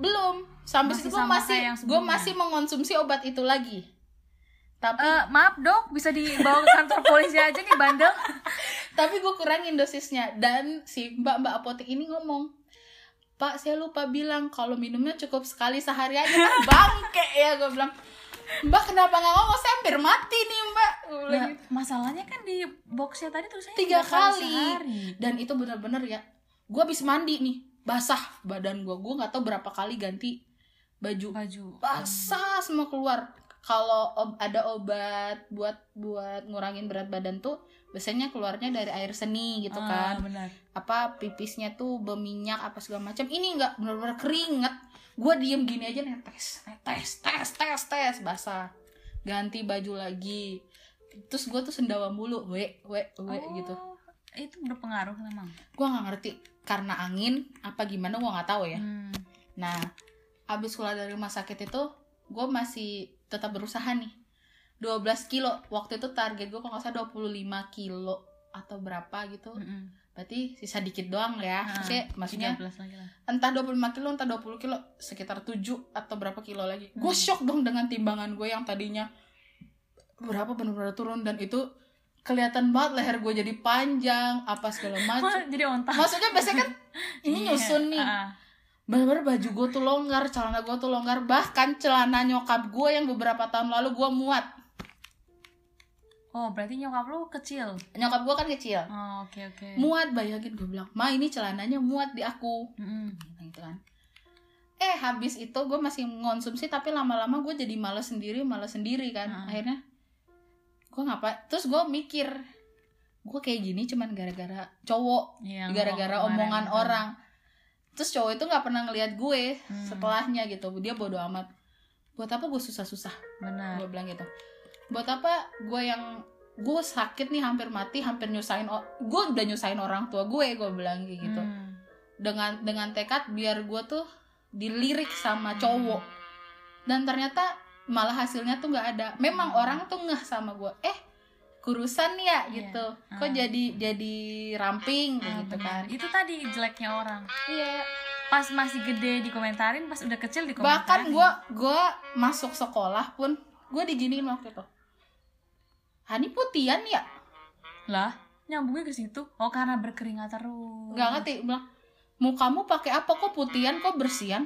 Belum. Sampai situ gue masih gue masih mengonsumsi obat itu lagi tapi Eh, maaf dok bisa dibawa ke kantor polisi aja nih bandel. *laughs* Tapi gue kurangin dosisnya. Dan si mbak mbak apotek ini ngomong pak saya lupa bilang kalau minumnya cukup sekali sehari aja kan *laughs* bangke ya gue bilang. Mbak kenapa nggak ngomong? Saya hampir mati nih mbak. Nah, gitu. masalahnya kan di boxnya tadi tulisannya Tiga kali. sehari. dan itu bener-bener ya gue habis mandi nih basah badan gue gue nggak tahu berapa kali ganti baju. Baju. Basah semua keluar kalau ob- ada obat buat buat ngurangin berat badan tuh biasanya keluarnya dari air seni gitu Ah, kan. benar. Apa pipisnya tuh berminyak apa segala macam. Ini nggak benar-benar keringet. Gue diem gini aja netes netes tes tes tes. Basah. Ganti baju lagi. Terus gue tuh sendawa mulu. We we we Oh, gitu. itu berpengaruh memang? Gue nggak ngerti. Karena angin apa gimana? Gue nggak tahu ya. Hmm. nah abis keluar dari rumah sakit itu gue masih tetap berusaha nih. 12 kilo waktu itu target gue kalau nggak salah 25 kilo atau berapa gitu. Mm-mm. berarti sisa dikit doang ya. Ah, maksudnya maksudnya 13 lagi lah. entah 25 kilo entah 20 kilo sekitar 7 atau berapa kilo lagi. Gue Hmm. shock dong dengan timbangan gue yang tadinya berapa benar-benar turun dan itu kelihatan banget leher gue jadi panjang apa segala macam. *laughs* Jadi ontak. Maksudnya biasanya kan *laughs* ini Iya, nyusun nih. ah. Bener-bener baju gue tuh longgar celana gue tuh longgar. Bahkan celana nyokap gue yang beberapa tahun lalu gue muat. Oh berarti nyokap lu kecil? Nyokap gue kan kecil. Oh oke oke. Muat bayangin gue bilang ma ini celananya muat di aku. Mm-mm. gitu kan. Eh habis itu gue masih mengonsumsi tapi lama-lama gue jadi males sendiri males sendiri kan. Hmm. akhirnya gue ngapa terus gue mikir gue kayak gini cuman gara-gara cowok Iya, gara-gara omongan itu. Terus cowok itu nggak pernah ngelihat gue Hmm. setelahnya gitu. Dia bodo amat. Buat apa gue susah-susah? Benar. Gue bilang gitu. Buat apa gue yang gue sakit nih hampir mati hampir nyusahin gue udah nyusahin orang tua gue gue bilang gitu. Hmm. dengan dengan tekad biar gue tuh dilirik sama cowok. Dan ternyata malah hasilnya tuh nggak ada. Memang Hmm. orang tuh ngeh sama gue eh kurusan ya Iya. gitu. Kok Ah. jadi jadi ramping Ah, gitu benar. kan. Itu tadi jeleknya orang. Iya. Pas masih gede dikomentarin pas udah kecil dikomentarin. Bahkan gue gue masuk sekolah pun gue diginiin waktu itu. Hani putian ya? Lah nyambungnya ke situ? Oh karena berkeringat terus. Nggak ngerti bilang mukamu pakai apa? Kok putian kok bersihan?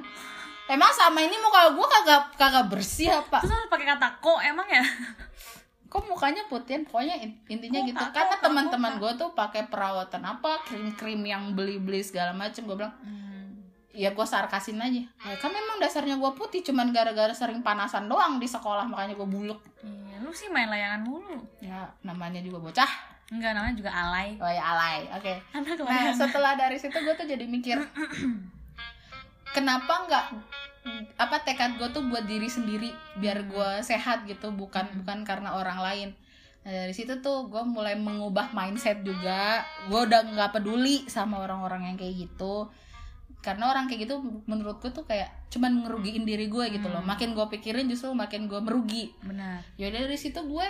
Emang sama ini muka gue kagak kagak bersih apa? Terus harus pakai kata kok emang ya *laughs* kok mukanya putihan pokoknya in- intinya Kok gitu. tak, karena teman-teman gue tuh pakai perawatan apa krim-krim yang beli-beli segala macem gue bilang Hmm. ya gue sarkasin aja. Ya kan memang dasarnya gue putih cuman gara-gara sering panasan doang di sekolah makanya gue buluk iya lu sih main layangan mulu. Ya namanya juga bocah. Enggak namanya juga alay. Oh ya alay. Oke. Anak nah layangan. setelah dari situ gue tuh jadi mikir *clears throat* kenapa nggak apa tekad gue tuh buat diri sendiri biar gue sehat gitu bukan Hmm. bukan karena orang lain. Nah, dari situ tuh gue mulai mengubah mindset juga. Gue udah nggak peduli sama orang-orang yang kayak gitu. Karena orang kayak gitu menurut gue tuh kayak cuman ngerugiin diri gue gitu loh. Hmm. makin gue pikirin justru makin gue merugi. Benar. Ya dari situ gue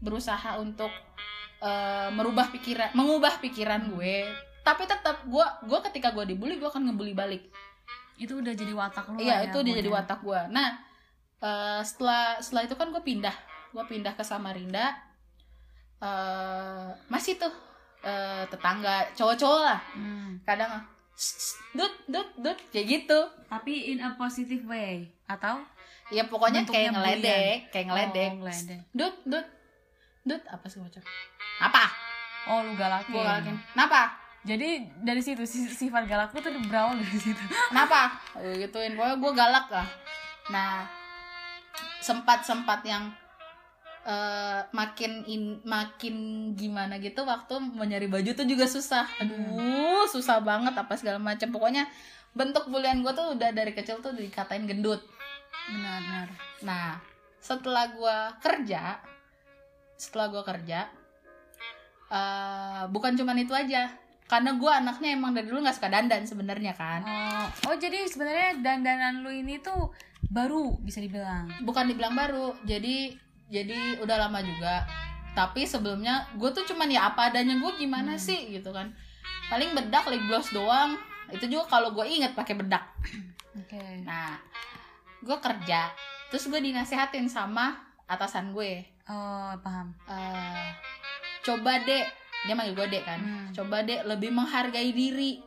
berusaha untuk eh, merubah pikiran mengubah pikiran gue. Tapi tetap gue gue ketika gue dibully gue akan ngebully balik itu udah jadi watak lu iya ya, itu dia jadi ya. watak gue nah eh, setelah setelah itu kan gue pindah. Gue pindah ke Samarinda. Eh masih tuh eh, tetangga cowok-cowok lah. Hmm. kadang "Shh, shh, dut dut dut kayak gitu. Tapi in a positive way atau? Ya pokoknya kayak ngeledek kayak ngeledek. Oh, ngeledek. dut dut dut apa sih macam apa oh lu galakin. Gue galakin. Kenapa jadi dari situ si- sifat galak lu tuh berawal dari situ. *laughs* Kenapa? Gue gituin. Pokoknya gue galak lah. Nah sempat sempat yang eh, makin in, makin gimana gitu waktu mau nyari baju tuh juga susah. Aduh susah banget apa segala macam pokoknya bentuk bulian gue tuh udah dari kecil tuh dikatain gendut. Benar benar nah setelah gue kerja setelah gue kerja eh, bukan cuman itu aja karena gue anaknya emang dari dulu nggak suka dandan sebenarnya kan. Oh oh jadi sebenarnya dandanan lu ini tuh baru bisa dibilang? Bukan dibilang baru jadi jadi udah lama juga. Tapi sebelumnya gue tuh cuman ya apa adanya gue gimana sih? gitu kan. Paling bedak lip gloss doang. Itu juga kalau gue inget pakai bedak. Oke. Nah gue kerja terus gue dinasehatin sama atasan gue. Oh paham. Eh coba dek dia manggil gue dek kan. Hmm. coba dek lebih menghargai diri.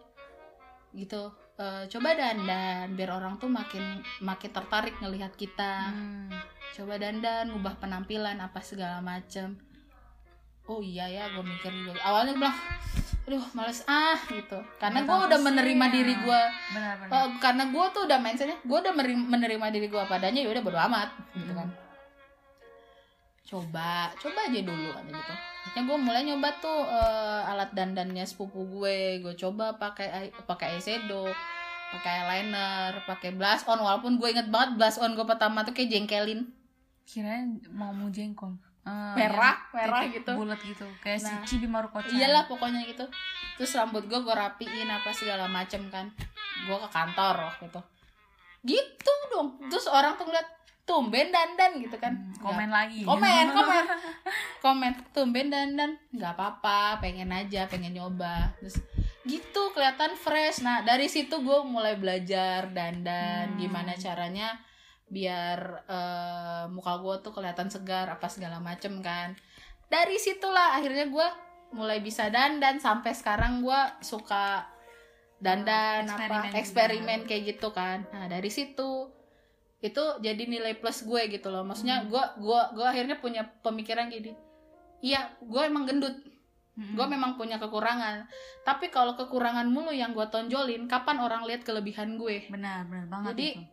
Gitu. Eh, coba dandan biar orang tuh makin makin tertarik ngelihat kita. Hmm. coba dandan ngubah penampilan apa segala macem. Oh iya ya gue mikir juga. Awalnya gue bilang aduh males ah gitu. Karena gue udah menerima sih, diri ya. gue benar. Oh, karena gue tuh udah mindsetnya gue udah menerima diri gue padanya ya udah bodo amat gitu Hmm. kan coba coba aja dulu ada gitu. Akhirnya gue mulai nyoba tuh eh, alat dandannya sepupu gue. Gue coba pakai pakai eyeshadow pakai eyeliner pakai blush on. Walaupun gue inget banget blush on gue pertama tuh kayak jengkelin. Kirain mau mau jengkol. Eh, Merah, merah gitu. bulat gitu. Kayak Nah. si Cibi Maruko-chan. iyalah pokoknya gitu. Terus rambut gue gue rapiin apa segala macem kan. Gue ke kantor waktu itu. Gitu dong. Terus orang tuh ngeliat tumben dandan gitu kan. Hmm, komen lagi. Komen *laughs* komen. Komen tumben dandan nggak apa-apa pengen aja pengen nyoba. Terus gitu kelihatan fresh. Nah dari situ gue mulai belajar dandan Hmm. gimana caranya biar eh, muka gue tuh kelihatan segar apa segala macem kan. Dari situlah akhirnya gue mulai bisa dandan. Sampai sekarang gue suka dandan eksperimen apa juga. eksperimen kayak gitu kan. Nah dari situ itu jadi nilai plus gue gitu loh maksudnya Hmm. gue gua gue akhirnya punya pemikiran gini iya gue emang gendut Mm-mm. gue memang punya kekurangan tapi kalau kekurangan mulu yang gue tonjolin kapan orang lihat kelebihan gue benar benar banget Jadi, itu.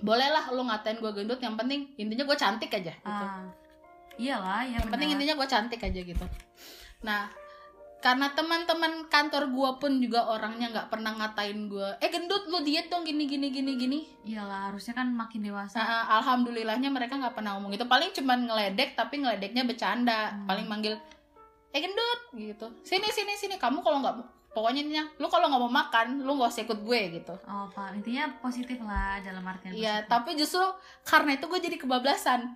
bolehlah lo ngatain gue gendut yang penting intinya gue cantik aja gitu ah iyalah ya yang penting benar. intinya gue cantik aja gitu nah karena teman-teman kantor gue pun juga orangnya nggak pernah ngatain gue eh gendut lu diet dong gini gini gini gini. Iyalah harusnya kan makin dewasa. Nah, alhamdulillahnya mereka nggak pernah ngomong itu paling cuman ngeledek tapi ngeledeknya bercanda. Hmm. paling manggil eh gendut gitu. Sini sini sini kamu kalau nggak pokoknya intinya lu kalau nggak mau makan lu nggak usah ikut gue gitu. Oh pak intinya positif lah dalam artian iya tapi justru karena itu gue jadi kebablasan.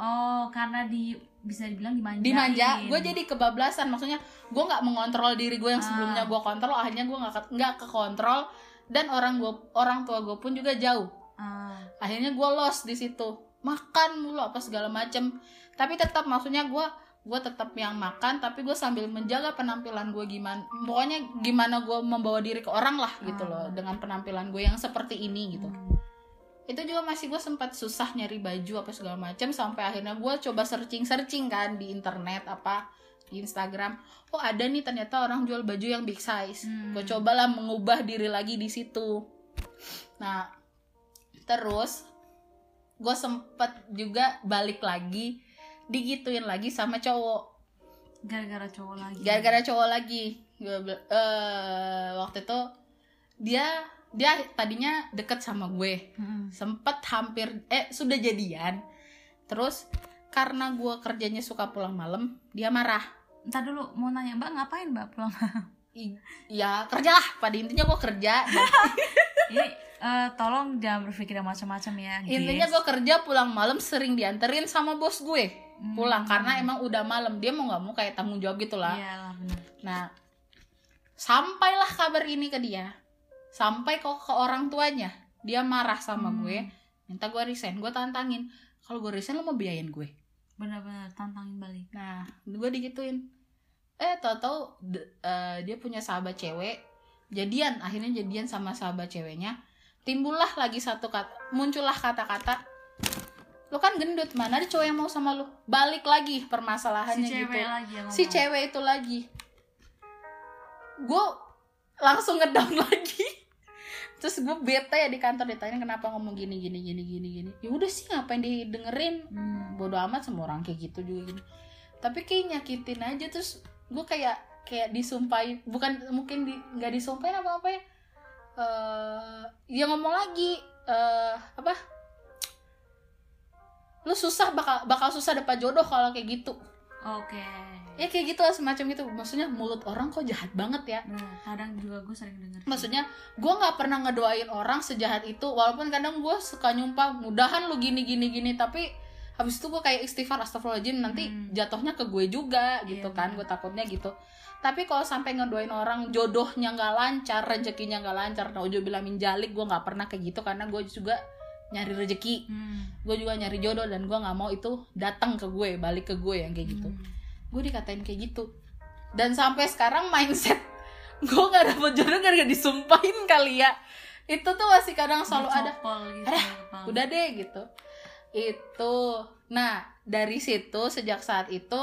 Oh karena di bisa dibilang dimanjain. Dimanja gue jadi kebablasan. Maksudnya gue nggak mengontrol diri gue yang Ah. sebelumnya gue kontrol akhirnya gue nggak nggak ke kontrol dan orang gue orang tua gue pun juga jauh. Ah, akhirnya gue lost di situ. Makan mulu apa segala macem. Tapi tetap maksudnya gue gue tetap yang makan tapi gue sambil menjaga penampilan gue gimana pokoknya gimana gue membawa diri ke orang lah gitu loh Ah. dengan penampilan gue yang seperti ini gitu. Hmm. Itu juga masih gue sempat susah nyari baju apa segala macam sampai akhirnya gue coba searching searching kan di internet apa di Instagram. Oh ada nih ternyata orang jual baju yang big size. Hmm. gue cobalah mengubah diri lagi di situ. Nah terus gue sempet juga balik lagi digituin lagi sama cowok. Gara-gara cowok lagi. Gara-gara cowok lagi. Gue eh waktu itu dia dia tadinya deket sama gue. Mm-mm. sempet hampir eh sudah jadian. Terus karena gue kerjanya suka pulang malam dia marah. Ntar dulu mau nanya mbak ngapain mbak pulang? *laughs* I- ya kerjalah. Pada intinya gue kerja. *laughs* Ini eh, tolong jangan berpikir macam-macam ya intinya gue kerja pulang malam sering dianterin sama bos gue Hmm. pulang. Karena emang udah malam dia mau nggak mau kayak tanggung jawab gitu lah. Iyalah benar nah sampailah kabar ini ke dia sampai kok ke orang tuanya dia marah sama Hmm. gue minta gue resign gue tantangin kalau gue resign lo mau biayain gue benar-benar tantangin balik Nah, gue digituin. Eh, tau-tau d- eh, dia punya sahabat cewek. Jadian, akhirnya jadian sama sahabat ceweknya. Timbullah lagi satu kata, muncullah kata-kata. lu kan gendut mana ada cowok yang mau sama lu balik lagi si permasalahannya cewek gitu lagi yang si cewek itu lagi gue langsung ngedown *laughs* lagi terus gue bete ya di kantor ditanya kenapa ngomong gini gini gini gini gini? Ya udah sih ngapain didengerin? Hmm. bodoh amat sama orang kayak gitu juga gini tapi kayak nyakitin aja terus gue kayak kayak disumpahin bukan mungkin di nggak disumpahin apa apa ya. Eh ya ngomong lagi eh apa? Lu susah bakal bakal susah dapat jodoh kalau kayak gitu. Oke ya kayak gitu lah semacam itu maksudnya mulut orang kok jahat banget ya. Nah, kadang juga gue sering denger maksudnya gue nggak pernah ngedoain orang sejahat itu walaupun kadang gue suka nyumpah mudahan lu gini gini. Gini tapi habis itu gue kayak istighfar astagfirullahaladzim nanti Hmm. jatuhnya ke gue juga gitu Iya, kan gue takutnya gitu. Tapi kalau sampai ngedoain orang jodohnya nggak lancar rezekinya nggak lancar nah bilang minjalik gue nggak pernah kayak gitu. Karena gue juga nyari rezeki. Hmm. gue juga nyari jodoh dan gue nggak mau itu datang ke gue balik ke gue yang kayak gitu. Hmm. Gue dikatain kayak gitu. Dan sampai sekarang mindset *laughs* gue nggak dapet jodoh gara disumpahin kali ya. Itu tuh masih kadang selalu ada. Gitu udah deh gitu. Itu. Nah dari situ sejak saat itu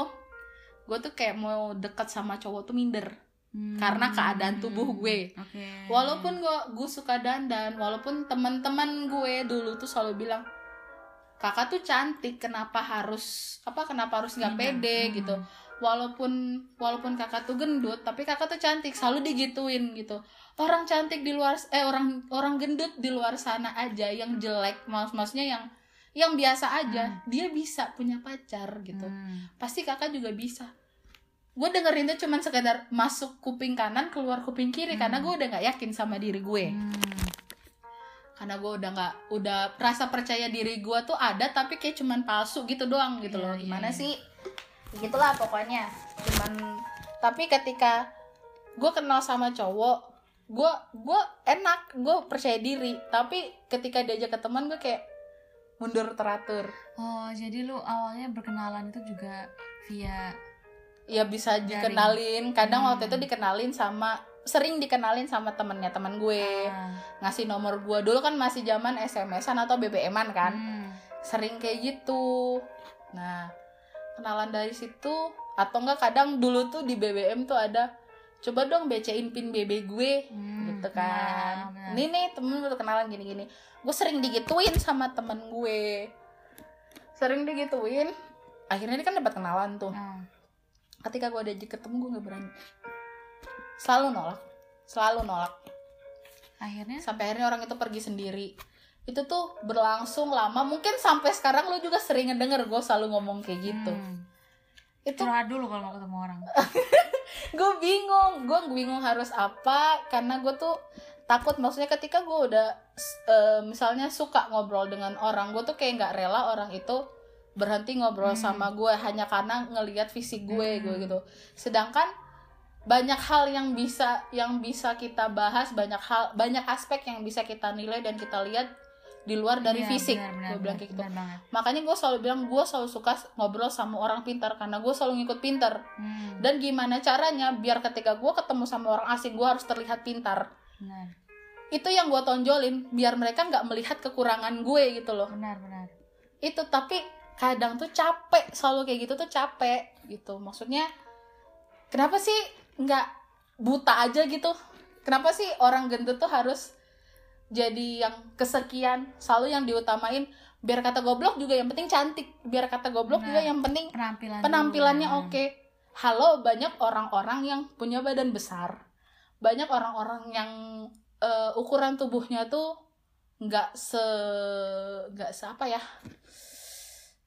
gue tuh kayak mau deket sama cowok tuh minder. Hmm. karena keadaan tubuh gue. oke. Walaupun gue gue suka dandan walaupun teman-teman gue dulu tuh selalu bilang kakak tuh cantik kenapa harus apa kenapa harus nggak pede Hmm. gitu. Walaupun walaupun kakak tuh gendut tapi kakak tuh cantik selalu digituin gitu. Orang cantik di luar eh orang orang gendut di luar sana aja yang jelek maksud maksudnya yang yang biasa aja dia bisa punya pacar gitu. Hmm. pasti kakak juga bisa. Gue dengerin itu cuman sekedar masuk kuping kanan keluar kuping kiri karena gue udah nggak yakin sama diri gue. Hmm. Karena gue udah nggak udah rasa percaya diri gue tuh ada tapi kayak cuman palsu gitu doang gitu Iya, loh. Iya, gimana iya. sih? Gitulah pokoknya. Cuman tapi ketika gue kenal sama cowok gue gue enak gue percaya diri. Tapi ketika diajak ke teman gue kayak mundur teratur. Oh jadi lu awalnya berkenalan itu juga via ya bisa dikenalin. kadang Hmm. waktu itu dikenalin sama sering dikenalin sama temennya teman gue Ah. ngasih nomor gue dulu kan masih zaman SMS-an atau BBM-an kan Hmm. sering kayak gitu nah kenalan dari situ atau enggak kadang dulu tuh di BBM tuh ada coba dong BC-in pin BB gue Hmm. gitu kan Nah, benar. ini nih temen gue kenalan gini-gini gue sering digituin sama temen gue sering digituin akhirnya dia kan dapat kenalan tuh Ah. ketika gue diajak ketemu gue nggak berani selalu nolak. Selalu nolak. Akhirnya? Sampai akhirnya orang itu pergi sendiri. Itu tuh berlangsung lama. Mungkin sampai sekarang lu juga sering ngedenger gue selalu ngomong kayak gitu. Hmm. itu curhat dulu kalau mau ketemu orang. *laughs* Gue bingung. Gue bingung harus apa. Karena gue tuh takut. Maksudnya ketika gue udah eh, misalnya suka ngobrol dengan orang gue tuh kayak nggak rela orang itu berhenti ngobrol Hmm. sama gue hanya karena ngelihat fisik gue Hmm. gue gitu. Sedangkan banyak hal yang bisa yang bisa kita bahas banyak hal banyak aspek yang bisa kita nilai dan kita lihat di luar dari Iya, fisik. benar, benar, gue bilang kayak gitu. makanya gue selalu bilang gue selalu suka ngobrol sama orang pintar karena gue selalu ngikut pintar. Hmm. dan gimana caranya biar ketika gue ketemu sama orang asing gue harus terlihat pintar. Benar. Itu yang gue tonjolin biar mereka nggak melihat kekurangan gue gitu loh. Benar benar. Itu tapi kadang tuh capek selalu kayak gitu tuh capek gitu. Maksudnya kenapa sih nggak buta aja gitu kenapa sih orang gendut tuh harus jadi yang kesekian selalu yang diutamain biar kata goblok juga yang penting cantik biar kata goblok Benar. juga yang penting penampilan penampilannya ya. oke. Halo, banyak orang-orang yang punya badan besar. Banyak orang-orang yang eh, ukuran tubuhnya tuh nggak se nggak se apa ya?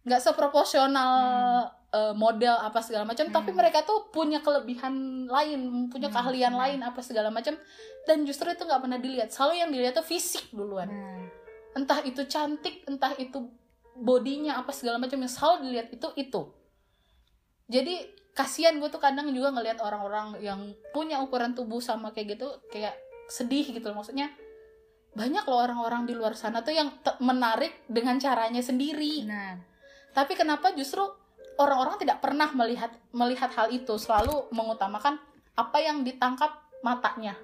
nggak seproporsional eh, model apa segala macam, tapi Hmm. mereka tuh punya kelebihan lain, punya Hmm, keahlian benar. lain apa segala macam dan justru itu nggak pernah dilihat. Selalu yang dilihat tuh fisik duluan Benar. entah itu cantik entah itu bodinya apa segala macam yang selalu dilihat itu itu jadi kasihan gue tuh kadang juga ngelihat orang-orang yang punya ukuran tubuh sama kayak gitu kayak sedih gitu loh. maksudnya banyak loh orang-orang di luar sana tuh yang menarik dengan caranya sendiri benar tapi kenapa justru orang-orang tidak pernah melihat melihat hal itu. Selalu mengutamakan apa yang ditangkap matanya.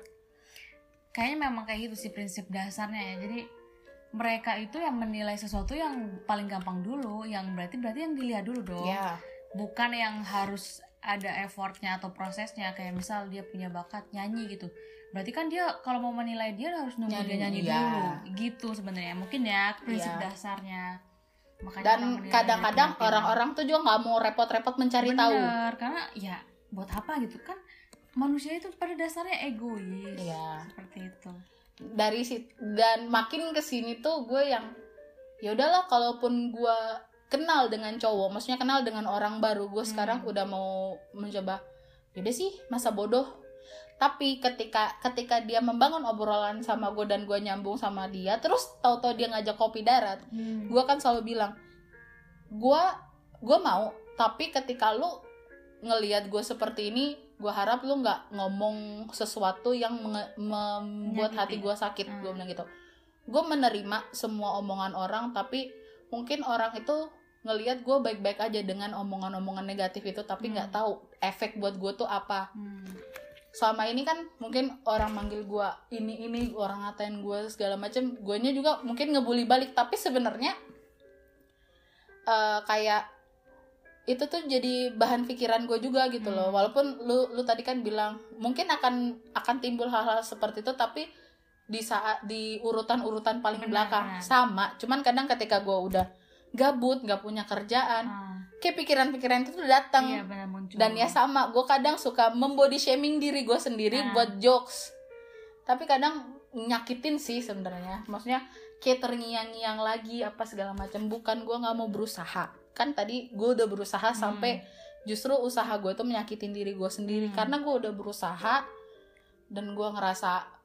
Kayaknya memang kayak gitu sih prinsip dasarnya ya. Jadi mereka itu yang menilai sesuatu yang paling gampang dulu yang berarti berarti yang dilihat dulu dong. Ya bukan yang harus ada effortnya atau prosesnya kayak misal dia punya bakat nyanyi gitu. Berarti kan dia kalau mau menilai dia harus nunggu dia Nyanyi, nyanyi iya. dulu. Gitu sebenarnya. Mungkin ya prinsip Iya. dasarnya Makanya dan kadang-kadang orang-orang tuh juga nggak mau repot-repot mencari tahu. Bener, karena ya buat apa gitu? Kan manusia itu pada dasarnya egois. Iya. seperti itu. Dari sit dan makin ke sini tuh gue yang ya udahlah kalaupun gue kenal dengan cowok maksudnya kenal dengan orang baru gue Hmm. sekarang udah mau mencoba yaudah sih masa bodoh tapi ketika ketika dia membangun obrolan sama gue dan gue nyambung sama dia terus tahu-tahu dia ngajak kopi darat gue kan selalu bilang gue gue mau tapi ketika lu ngelihat gue seperti ini gue harap lu nggak ngomong sesuatu yang membuat hati gue sakit Hmm. gue bilang gitu gue menerima semua omongan orang tapi mungkin orang itu ngelihat gue baik-baik aja dengan omongan-omongan negatif itu tapi nggak Hmm. tahu efek buat gue tuh apa Hmm. Selama ini kan mungkin orang manggil gue ini ini orang ngatain gue segala macem guanya juga mungkin ngebully balik. Tapi sebenarnya eh, kayak itu tuh jadi bahan pikiran gue juga gitu loh. Hmm. walaupun lu lu tadi kan bilang mungkin akan akan timbul hal-hal seperti itu tapi di saat di urutan-urutan paling Benar, belakang. Sama cuman kadang ketika gue udah gabut nggak punya kerjaan Ah, kayak pikiran-pikiran itu tuh datang. Iya benar muncul. Dan ya sama gue kadang suka membody shaming diri gue sendiri Nah. buat jokes. Tapi kadang nyakitin sih sebenarnya. Maksudnya kayak terngiang-ngiang lagi apa segala macam. Bukan gue nggak mau berusaha. Kan tadi gue udah berusaha sampai justru usaha gue tuh menyakitin diri gue sendiri. Hmm. karena gue udah berusaha dan gue ngerasa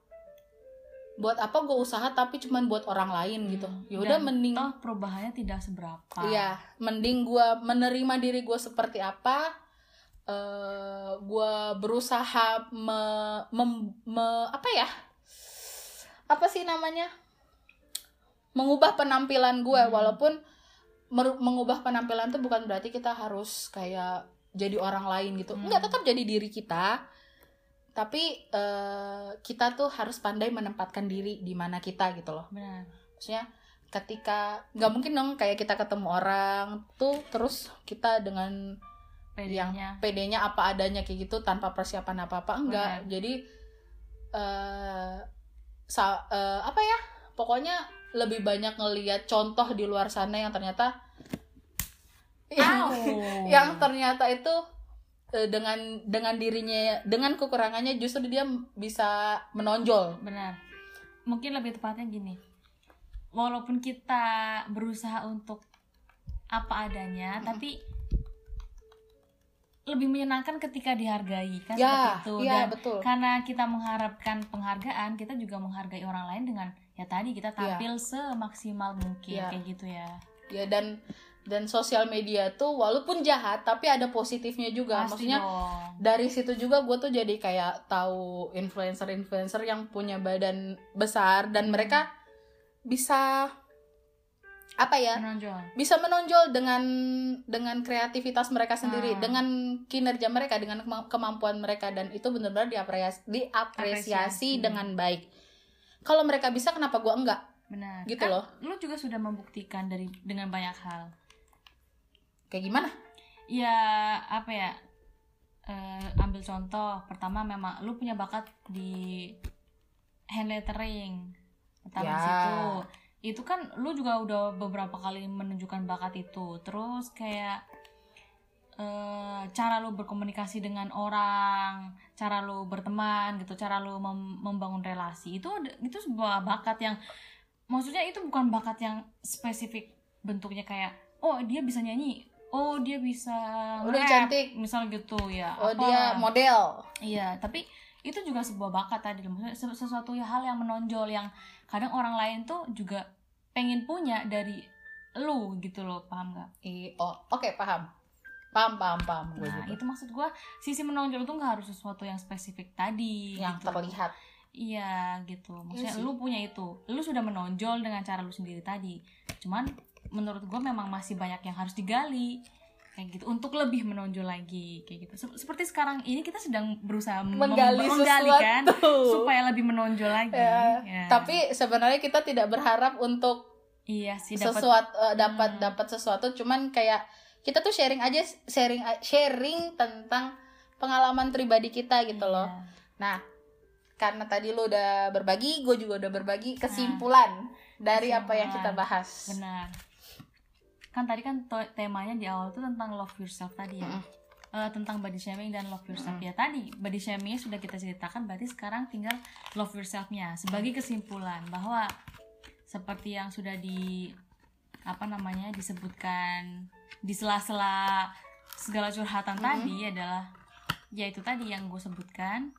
buat apa gue usaha tapi cuman buat orang lain gitu Hmm. ya udah mending toh perubahannya tidak seberapa Iya, mending gue menerima diri gue seperti apa. eh gue berusaha me, mem- me- apa ya? Apa sih namanya? Mengubah penampilan gue, Hmm. walaupun mengubah penampilan itu bukan berarti kita harus kayak jadi orang lain gitu. Hmm. Enggak, tetap jadi diri kita. Tapi eh, kita tuh harus pandai menempatkan diri di mana kita gitu loh. Benar. Maksudnya ketika nggak mungkin dong kayak kita ketemu orang tuh terus kita dengan pedenya PD-nya apa adanya kayak gitu tanpa persiapan apa apa enggak. Benar. jadi eh sa- eh, apa ya pokoknya lebih banyak ngelihat contoh di luar sana yang ternyata yang, *laughs* yang ternyata itu dengan dengan dirinya dengan kekurangannya justru dia bisa menonjol. Benar. Mungkin lebih tepatnya gini. Walaupun kita berusaha untuk apa adanya Mm-mm. tapi lebih menyenangkan ketika dihargai kan ya seperti itu. iya dan betul. karena kita mengharapkan penghargaan kita juga menghargai orang lain dengan ya tadi kita tampil semaksimal mungkin Iya. kayak gitu ya. Ya dan dan sosial media tuh walaupun jahat tapi ada positifnya juga Pasti maksudnya dong. dari situ juga gue tuh jadi kayak tahu influencer-influencer yang punya badan besar dan Hmm. mereka bisa apa ya menonjol bisa menonjol dengan dengan kreativitas mereka sendiri Hmm. dengan kinerja mereka dengan kema- kemampuan mereka dan itu benar-benar diapresiasi diapresiasi Apresiasi. dengan baik kalau mereka bisa kenapa gue enggak benar gitu Kan loh lu juga sudah membuktikan dari dengan banyak hal kayak gimana? Ya apa ya? Eh, ambil contoh. Pertama memang lu punya bakat di hand lettering. Pertama Ya. situ. Itu kan lu juga udah beberapa kali menunjukkan bakat itu. Terus kayak eh, cara lu berkomunikasi dengan orang cara lu berteman gitu cara lu mem- membangun relasi. Itu itu sebuah bakat yang maksudnya itu bukan bakat yang spesifik bentuknya kayak oh dia bisa nyanyi oh dia bisa Oh, dia cantik. misal gitu ya oh apa. dia model iya tapi itu juga sebuah bakat tadi maksudnya ses- sesuatu hal yang menonjol yang kadang orang lain tuh juga pengen punya dari lu gitu loh paham nggak I, oh, oke paham. Paham, paham, paham gue nah juga. itu maksud gua sisi menonjol itu nggak harus sesuatu yang spesifik tadi Yang gitu. terlihat. iya gitu maksudnya Iya sih. lu punya itu lu sudah menonjol dengan cara lu sendiri tadi cuman menurut gua memang masih banyak yang harus digali kayak gitu untuk lebih menonjol lagi kayak gitu Sep- seperti sekarang ini kita sedang berusaha Menggali menggali kan supaya lebih menonjol lagi Ya, Ya. Tapi sebenarnya kita tidak berharap untuk iya sih dapat sesuatu eh, dapat Hmm. dapat sesuatu cuman kayak kita tuh sharing aja sharing sharing tentang pengalaman pribadi kita gitu loh. Iya. Nah, karena tadi lu udah berbagi, gue juga udah berbagi kesimpulan dari apa yang kita Kesimpulan. bahas. benar kan tadi kan temanya di awal tuh tentang love yourself tadi ya. Mm-mm. Eh, tentang body shaming dan love yourself. Ya tadi body shamingnya sudah kita ceritakan berarti sekarang tinggal love yourselfnya. Sebagai kesimpulan bahwa seperti yang sudah di apa namanya disebutkan di sela-sela segala curhatan Mm-mm. tadi adalah ya itu tadi yang gue sebutkan.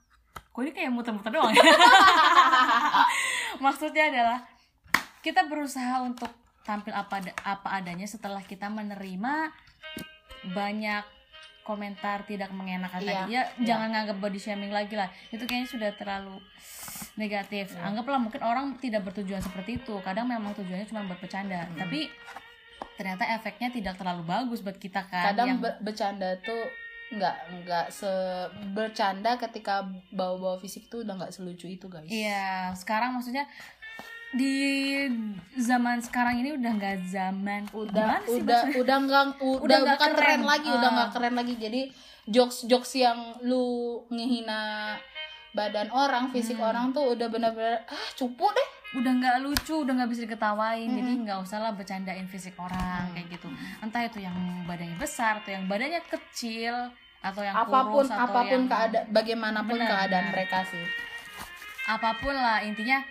Gue ini kayak muter-muter doang ya? *laughs* Maksudnya adalah kita berusaha untuk tampil apa apa adanya setelah kita menerima banyak komentar tidak mengenakan Iya, tadi ya iya. jangan nganggap body shaming lagi lah itu kayaknya sudah terlalu negatif Iya. anggaplah mungkin orang tidak bertujuan seperti itu kadang memang tujuannya cuma buat bercanda Hmm. tapi ternyata efeknya tidak terlalu bagus buat kita kan Kadang yang be- bercanda tuh nggak nggak se bercanda ketika bawa-bawa fisik tuh udah nggak selucu itu guys. Iya, sekarang maksudnya di zaman sekarang ini udah nggak zaman udah sih udah maksudnya? udah nggak *laughs* udah, Udah nggak bukan keren, keren. lagi udah Ah. nggak keren lagi jadi jokes jokes yang lu ngehina badan orang fisik Hmm. orang tuh udah bener-bener ah cupu deh udah nggak lucu, udah nggak bisa diketawain, Mm-mm. jadi nggak usah lah bercandain fisik orang Hmm. kayak gitu. Entah itu yang badannya besar atau yang badannya kecil atau yang apa pun kurus atau apa pun yang keadaan bagaimanapun Benar, keadaan mereka sih apa pun lah intinya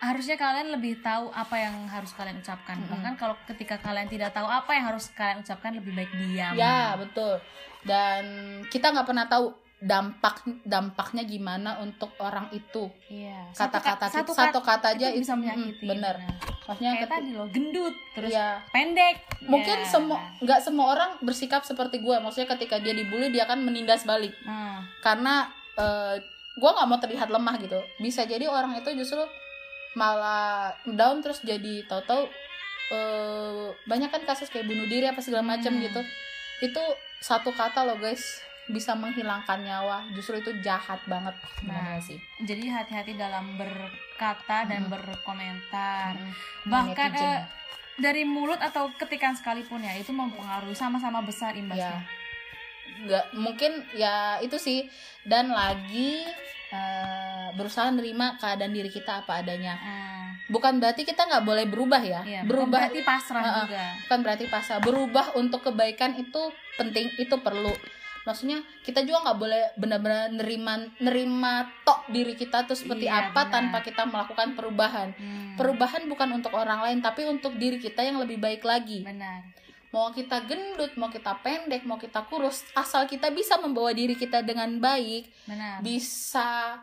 harusnya kalian lebih tahu apa yang harus kalian ucapkan. Mm-mm. Bahkan kalau ketika kalian tidak tahu apa yang harus kalian ucapkan lebih baik diam. ya betul dan kita nggak pernah tahu dampak dampaknya gimana untuk orang itu Iya. Satu kata-kata ka- satu, satu kata aja itu bisa mm, menyakiti. bener Nah, maksudnya kayak ketika- tadi loh gendut terus Iya. pendek mungkin Ya. semua nggak semua orang bersikap seperti gue maksudnya ketika dia dibully dia akan menindas balik nah, karena gue nggak mau terlihat lemah gitu bisa jadi orang itu justru malah down terus jadi tahu-tahu eh, banyak kan kasus kayak bunuh diri apa segala macam Hmm. gitu. Itu satu kata loh guys bisa menghilangkan nyawa. Justru itu jahat banget. Nah, sih? jadi hati-hati dalam berkata dan Mm. berkomentar. Mm. bahkan eh, dari mulut atau ketikan sekalipun ya itu mempengaruhi sama-sama besar ya. Imbasnya nggak mungkin ya itu sih. Dan lagi eh, berusaha nerima keadaan diri kita apa adanya. Ah, bukan berarti kita nggak boleh berubah ya. Iya, bukan berubah berarti pasrah Heeh. juga. bukan berarti pasrah. Berubah untuk kebaikan itu penting itu perlu. Maksudnya kita juga nggak boleh benar-benar nerima nerima tok diri kita tuh seperti Iya, apa benar. tanpa kita melakukan perubahan. Hmm, perubahan bukan untuk orang lain tapi untuk diri kita yang lebih baik lagi. Benar mau kita gendut mau kita pendek mau kita kurus asal kita bisa membawa diri kita dengan baik benar. bisa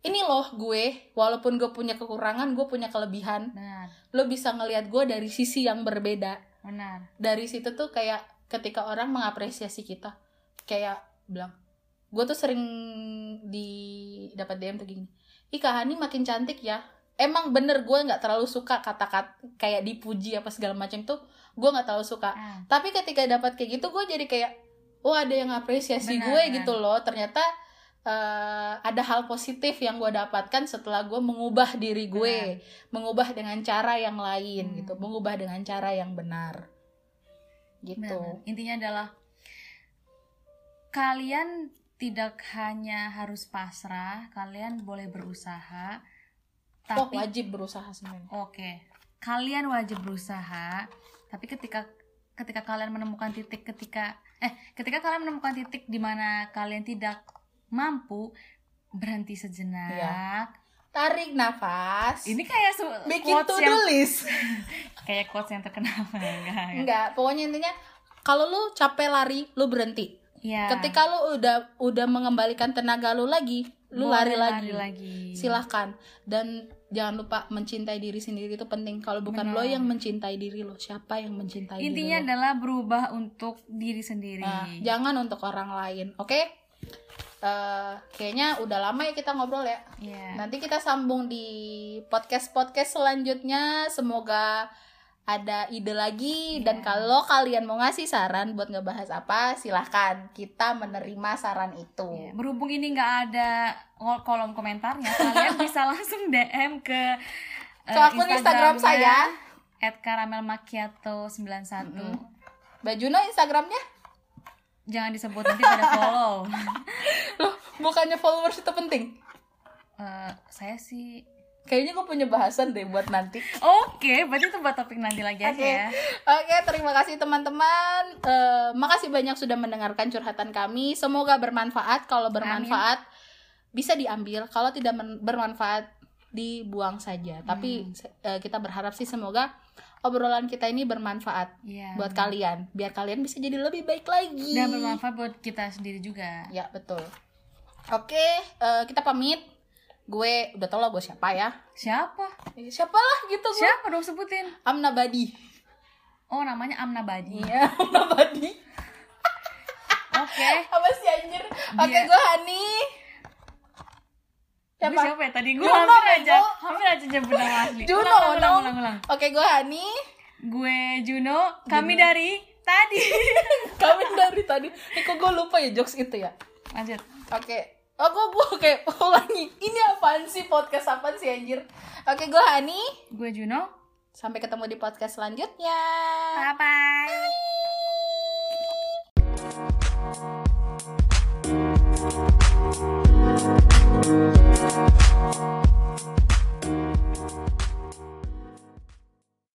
ini loh gue walaupun gue punya kekurangan gue punya kelebihan benar. lo bisa ngelihat gue dari sisi yang berbeda. Benar. Dari situ tuh kayak ketika orang mengapresiasi kita kayak bilang gue tuh sering di dapat DM tuh gini ih Kak Hani makin cantik ya emang bener gue nggak terlalu suka kata-kata kayak dipuji apa segala macam tuh gue nggak terlalu suka Ah, tapi ketika dapat kayak gitu gue jadi kayak oh ada yang apresiasi Benar, gue benar. gitu loh ternyata eh, ada hal positif yang gue dapatkan setelah gue mengubah diri gue mengubah dengan cara yang lain Hmm. gitu mengubah dengan cara yang benar gitu benar. intinya adalah kalian tidak hanya harus pasrah kalian boleh berusaha oh tapi wajib berusaha sebenarnya Oke, kalian wajib berusaha. Tapi ketika ketika kalian menemukan titik ketika eh ketika kalian menemukan titik di mana kalian tidak mampu berhenti sejenak. Iya. tarik nafas Ini kayak bikin to yang do list *laughs* kayak quotes yang terkenal *laughs* enggak, enggak. enggak pokoknya intinya kalau lu capek lari lu berhenti Ya, ketika lu udah udah mengembalikan tenaga lu lagi lu boleh lari lagi lagi. silahkan dan jangan lupa mencintai diri sendiri itu penting kalau bukan Benar. lo yang mencintai diri lo siapa yang mencintai Intinya diri lo adalah berubah untuk diri sendiri. nah, jangan untuk orang lain oke Eh, kayaknya udah lama ya kita ngobrol ya Iya. nanti kita sambung di podcast podcast selanjutnya semoga ada ide lagi dan Iya. kalau kalian mau ngasih saran buat ngebahas apa silahkan kita menerima saran itu Ya, berhubung ini nggak ada kol- kolom komentarnya, kalian *laughs* bisa langsung DM ke Ke akun Instagram saya. at caramel macchiato 91 Mm-mm. Mbak Juno Instagramnya jangan disebut nanti pada follow *laughs* loh bukannya followers itu penting Eh, saya sih kayaknya gue punya bahasan deh buat nanti oke berarti itu buat topik nanti lagi aja Oke. ya Oke, terima kasih teman-teman. Eh, makasih banyak sudah mendengarkan curhatan kami. Semoga bermanfaat. Kalau bermanfaat bisa diambil. Kalau tidak bermanfaat dibuang saja. Tapi eh, kita berharap sih semoga obrolan kita ini bermanfaat Iya. buat kalian. Biar kalian bisa jadi lebih baik lagi. dan bermanfaat buat kita sendiri juga Ya, betul. Oke, eh, kita pamit. Gue udah tau lah gue siapa ya. siapa? Eh, Siapa lah gitu gue. siapa dong sebutin? Amna Badi. oh namanya Amna Badi Iya, *laughs* Amna Badi. oke. Apa sih anjir? Oke Dia- gue Hani. Gue siapa? siapa ya? Tadi gue Juno, hampir aja hampir aja nyebut nama *laughs* asli. Juno, ulang, ulang, ulang, ulang. oke gue Hani. Gue Juno kami dari tadi. *laughs* Kami dari tadi. Eh, kok gue lupa ya jokes itu ya? Lanjut. Oke. oh aku bu, kayak ulangi ini apaan sih? Podcast apa sih anjir? Oke gue Hani. Gue Juno. Sampai ketemu di podcast selanjutnya. Bye bye, bye.